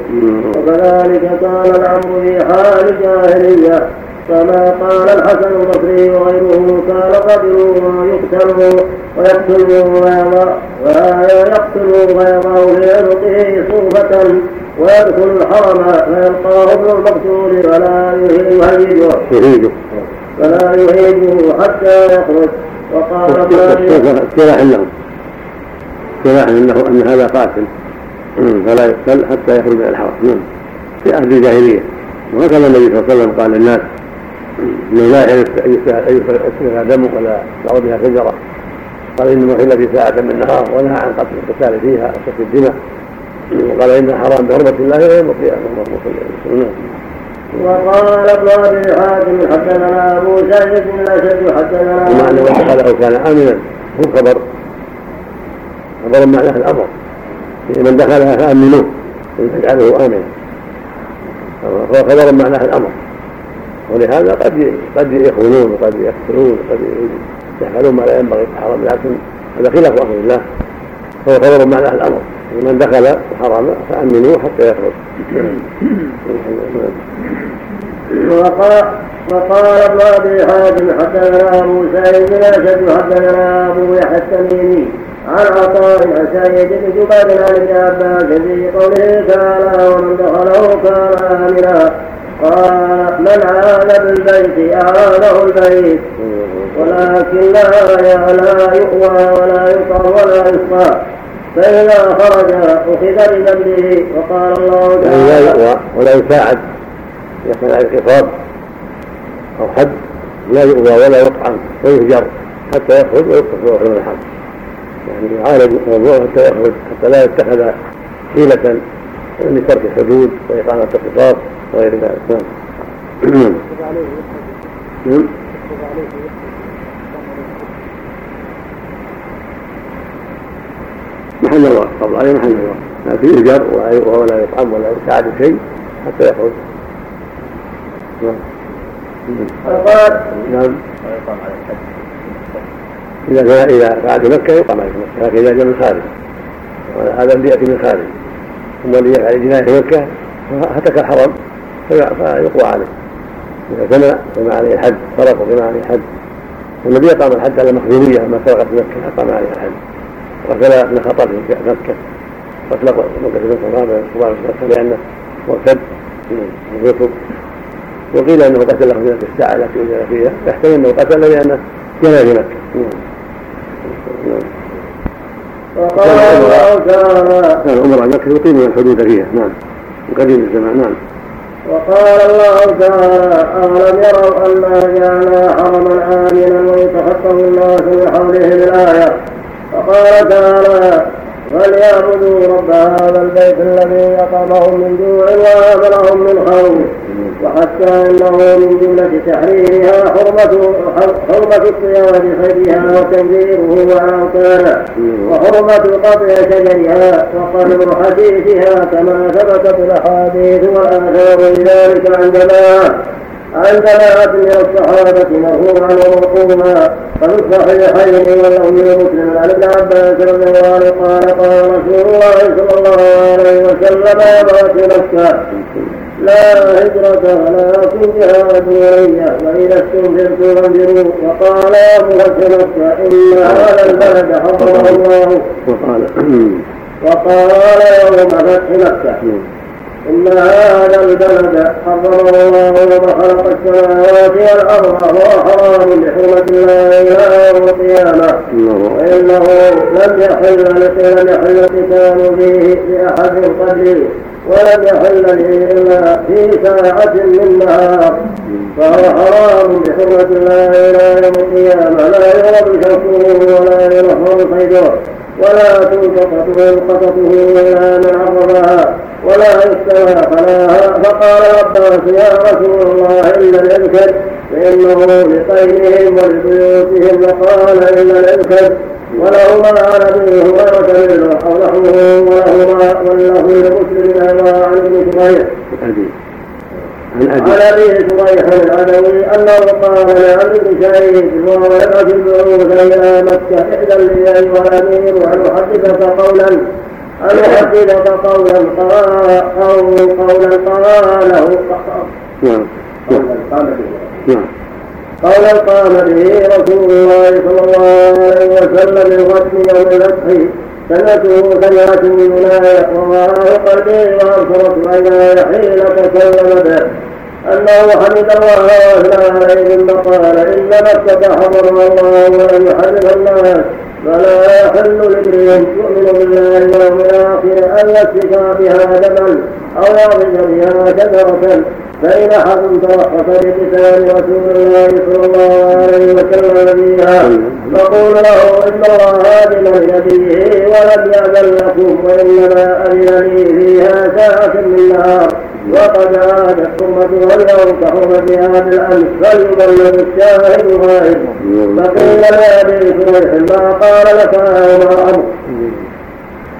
وكذلك كان الأمر في حال جاهلية كما قال الحسن البصري وغيره كان الرجل يقتل ويقتل ويقتل ويضع في عنقه صوفة ويدخل الحرم فيلقاه ابن المقتول فلا يهيجه. فلا يهيجه حتى يخرج. وقال اصطلاح له؟ اصطلاح انه أن هذا قاتل؟ فلا يقتل حتى يخرج من الحرم. نعم في عهد الجاهلية. وهكذا النبي صلى الله عليه وسلم قال للناس إنه لا يسفك دم ولا تعود بها شجره قال إنما احل في ساعه من النهار ونهى عن قتل القتال فيها وسفك الدماء. وقال إن حرام بحرمة الله ويوم القيامه اللهم صل وسلم وقال ابن أبي حاتم حدثنا أبو سعيد بن الاشد حدثنا ومعنى من دخله كان آمنا هو خبر. خبر معناه الأمر. من دخلها فامنوه تجعله امنا فهو خبر معناه الأمر. ولهذا قد قد يخونون وقد يقتلون وقد يفعلون ما لا ينبغي في الحرم لكن هذا خلاف أمر الله. فهو خبر معناه الأمر. من دخل الحرم فامنوه حتى يخرج. وقال وقال ابن أبي حاتم حدثنا أبو سعيد بن اسد حدثنا أبو يحيى التميمي عن عطاء سعيد بن جبير عن ابن عباس في قوله تعالى ومن دخله كان آمنا. قال من عاد بالبيت اعانه البيت ولكن لا لا يؤوى ولا يقر ولا يسقى. فإذا خرج أخذ بذنبه وقال الله تعالى ولا يساعد يكون على الخطاب أو حد لا يؤوى ولا يطعم ويهجر حتى يخرج ويكفر من الحرب. يعني يعالج الموضوع حتى يخرج حتى لا يتخذ حيلة لترك الحدود وإقامة القصاص وغير ذلك. نعم. محل الله قبل عليه محل الله لكن يهجر ولا يطعم ولا يساعد شيء حتى يخرج نعم. فقال نعم. إذا كان إذا بعد مكة يقام عليه مكة لكن إذا جاء من خارج. هذا اللي يأتي من خارج. ثم اللي يفعل جناية في مكة هتك الحرم فيقوى عليه. إذا زنى فما عليه الحد سرق وما عليه الحد والنبي أقام الحد على مخزومية ما سرقت في مكة أقام عليه الحد قتل ابن خطر في مكة. قتل مكة بن صلابة صلى لأنه مرتد من الكفر وقيل أنه قتله في نفس الساعة التي وجد فيها. يحتمل أنه قتل لأنه جنى في مكة. وقال الله تعالى كان عمر مكة يقيمون الحدود فيها. نعم. من قديم الزمان. نعم. وقال الله تعالى أولم يروا أنا جعلنا حرما آمنا ويتخطف الناس بحوله الآية وقال تعالى فليعبدوا رب هذا البيت الذي أقامهم من جوع وآمنهم من خوف؟ وحتى إنه من جملة تحريرها حرمه حرمة الصيام بصيدها وتنذيره وعوقاها وحرمة قطع شجرها وقدر حديثها كما ثبتت الأحاديث والاثار بذلك عن جماعة عن جماعة من الصحابة مرفوعا وموقوفا ففي الصحيحين وله مسلم عن ابن عباس رضي الله عنه قال قال رسول الله صلى الله عليه وسلم يا مكة لا هجرة ولكن جهاد ولية وإذا استنفرتم فانفروا وقال يا مغفرة إن هذا البلد حرمه الله. وقال وقال يوم فتح مكة. إن هذا البلد حرمه الله وخلق السماوات والأرض وهو حرام بحرمة الله إلى يوم القيامة. وإنه لم يحل لم يحل القتال فيه لأحد قبلي ولم يحل لي إلا في ساعة من نهار. فهو حرام بحرمة الله إلى يوم القيامة. لا يرد شكره ولا ينحر صيده ولا تلتقط ملقطته إلا من عرضها ولا يستوى خلاها فقال عباس يا رسول الله إلا الإذكر فإنه لطيرهم ولبيوتهم. وقال إلا الإذكر ولهما عن ابي هريره منه أو نحوه ولهما والله لمسلم أيضا عن ابن جبير عن أبي. شريح العدوي أنه قال لعبد شهيد وهو يبعث البعوث إلى مكه إحدى لي ايها الامير ان أحدثك قولا. ان احدثك قولا أو قولا قاله نعم قولا قال نعم قام به رسول الله صلى الله عليه وسلم الغد يوم الفتح سمعته سمعت من ولاية وراءه قلبي وأبصرت عيناي حين تكلم به أنه حمد الله وأثنى عليه ثم قال إن مكة حضرها الله ولم يحرم الناس فلا يحل لامرئ يؤمن بالله واليوم الآخر أن يسفك بها دما أو يعرض بها شجرة فإن أحد توقف لقتال رسول الله صلى الله عليه وسلم فيها فقول له إن الله أذن لنبيه ولم يأذن لكم وإنما أذن لي فيها ساعة من نهار وقد عادت حرمتها اليوم كحرمتها بالأمس فليبلغ الشاهد الغائب فقيل لأبي شريح ما قال لك وما أمر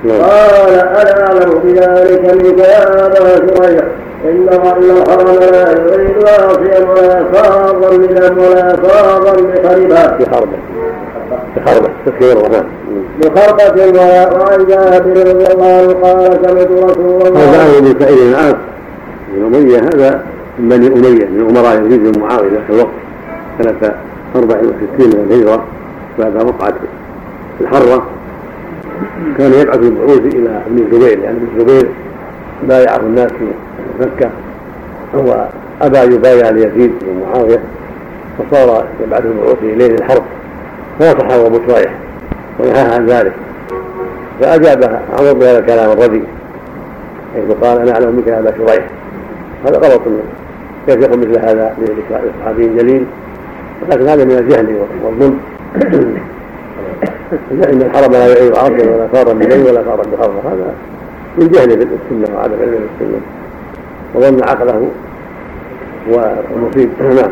قال أنا أعلم بذلك منك يا أبا شريح إن إن الحرم لا يريد عاصيا ولا فاضا من ولا فاضا بخربة بحربة بحربة تسكير الرحمن بخربة وعن جابر رضي الله عنه قال سمعت رسول الله هذا بن سعيد العاص بن هذا من بني أمية من أمراء يزيد بن معاوية في الوقت سنة 64 من الهجرة بعد وقعة الحرة. كان يبعث البعوث إلى ابن الزبير يعني ابن الزبير بايعه الناس في مكة. هو أبى يبايع ليزيد بن معاوية فصار يبعث البعوث إليه للحرب. فنصحه أبو شريح ونهاه عن ذلك. فأجاب عمر بهذا الكلام الردي حيث قال أنا أعلم منك أبا شريح. هذا غلط. كيف يقول مثل هذا لصحابي جليل. لكن هذا من الجهل والظلم. إن الحرم لا يعيب عرضا ولا فارا بليل ولا فارا بحرم. هذا من جهل بالسنه وعدم علم بالسنه وظن عقله والمصيب نعم.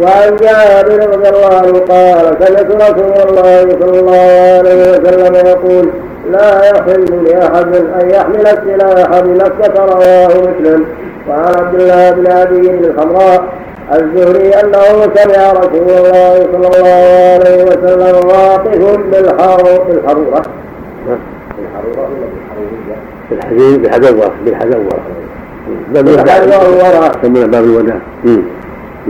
وعن جابر رضي الله عنه قال سمعت رسول الله صلى الله عليه وسلم يقول لا يحل لأحد أن يحمل السلاح بمكه رواه مسلم. وعن عبد الله بن أبي الحمراء الزهري أنه سمع رسول الله صلى الله عليه وسلم واقف بالحر بالحرورة. بالحرورة ولا بالحرورية؟ بالحزين بالحزوره بالحزوره بالحزوره يسمونه باب الوداع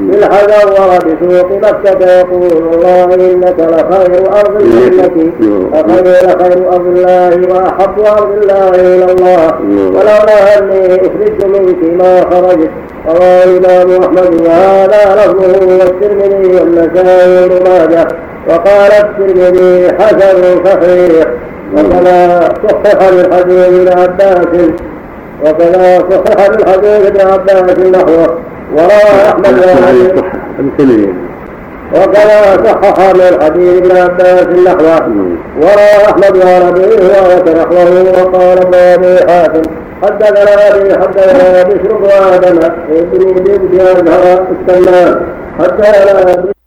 بالحذر بسوق مكة يقول الله إنك لخير أرض الجنة. فخير خير أرض الله وأحب أرض الله إلى الله. ولولا أني أخرجت منك ما خرجت. رواه الإمام أحمد. وهذا لفظه والترمذي والنسائي وابن ماجه وقال الترمذي حسن صحيح. وكذا صحح من حديث ابن عباس. وكذا صحح من حديث ابن عباس نحوه. وروى احمد وكذا صحح من الحديث ابن عباس نحوه وروى احمد وربيع نحوه وقال ابن أبي حاتم حدثنا ابي حدثنا بشر وادم ابن بن ازهر السمان حدثنا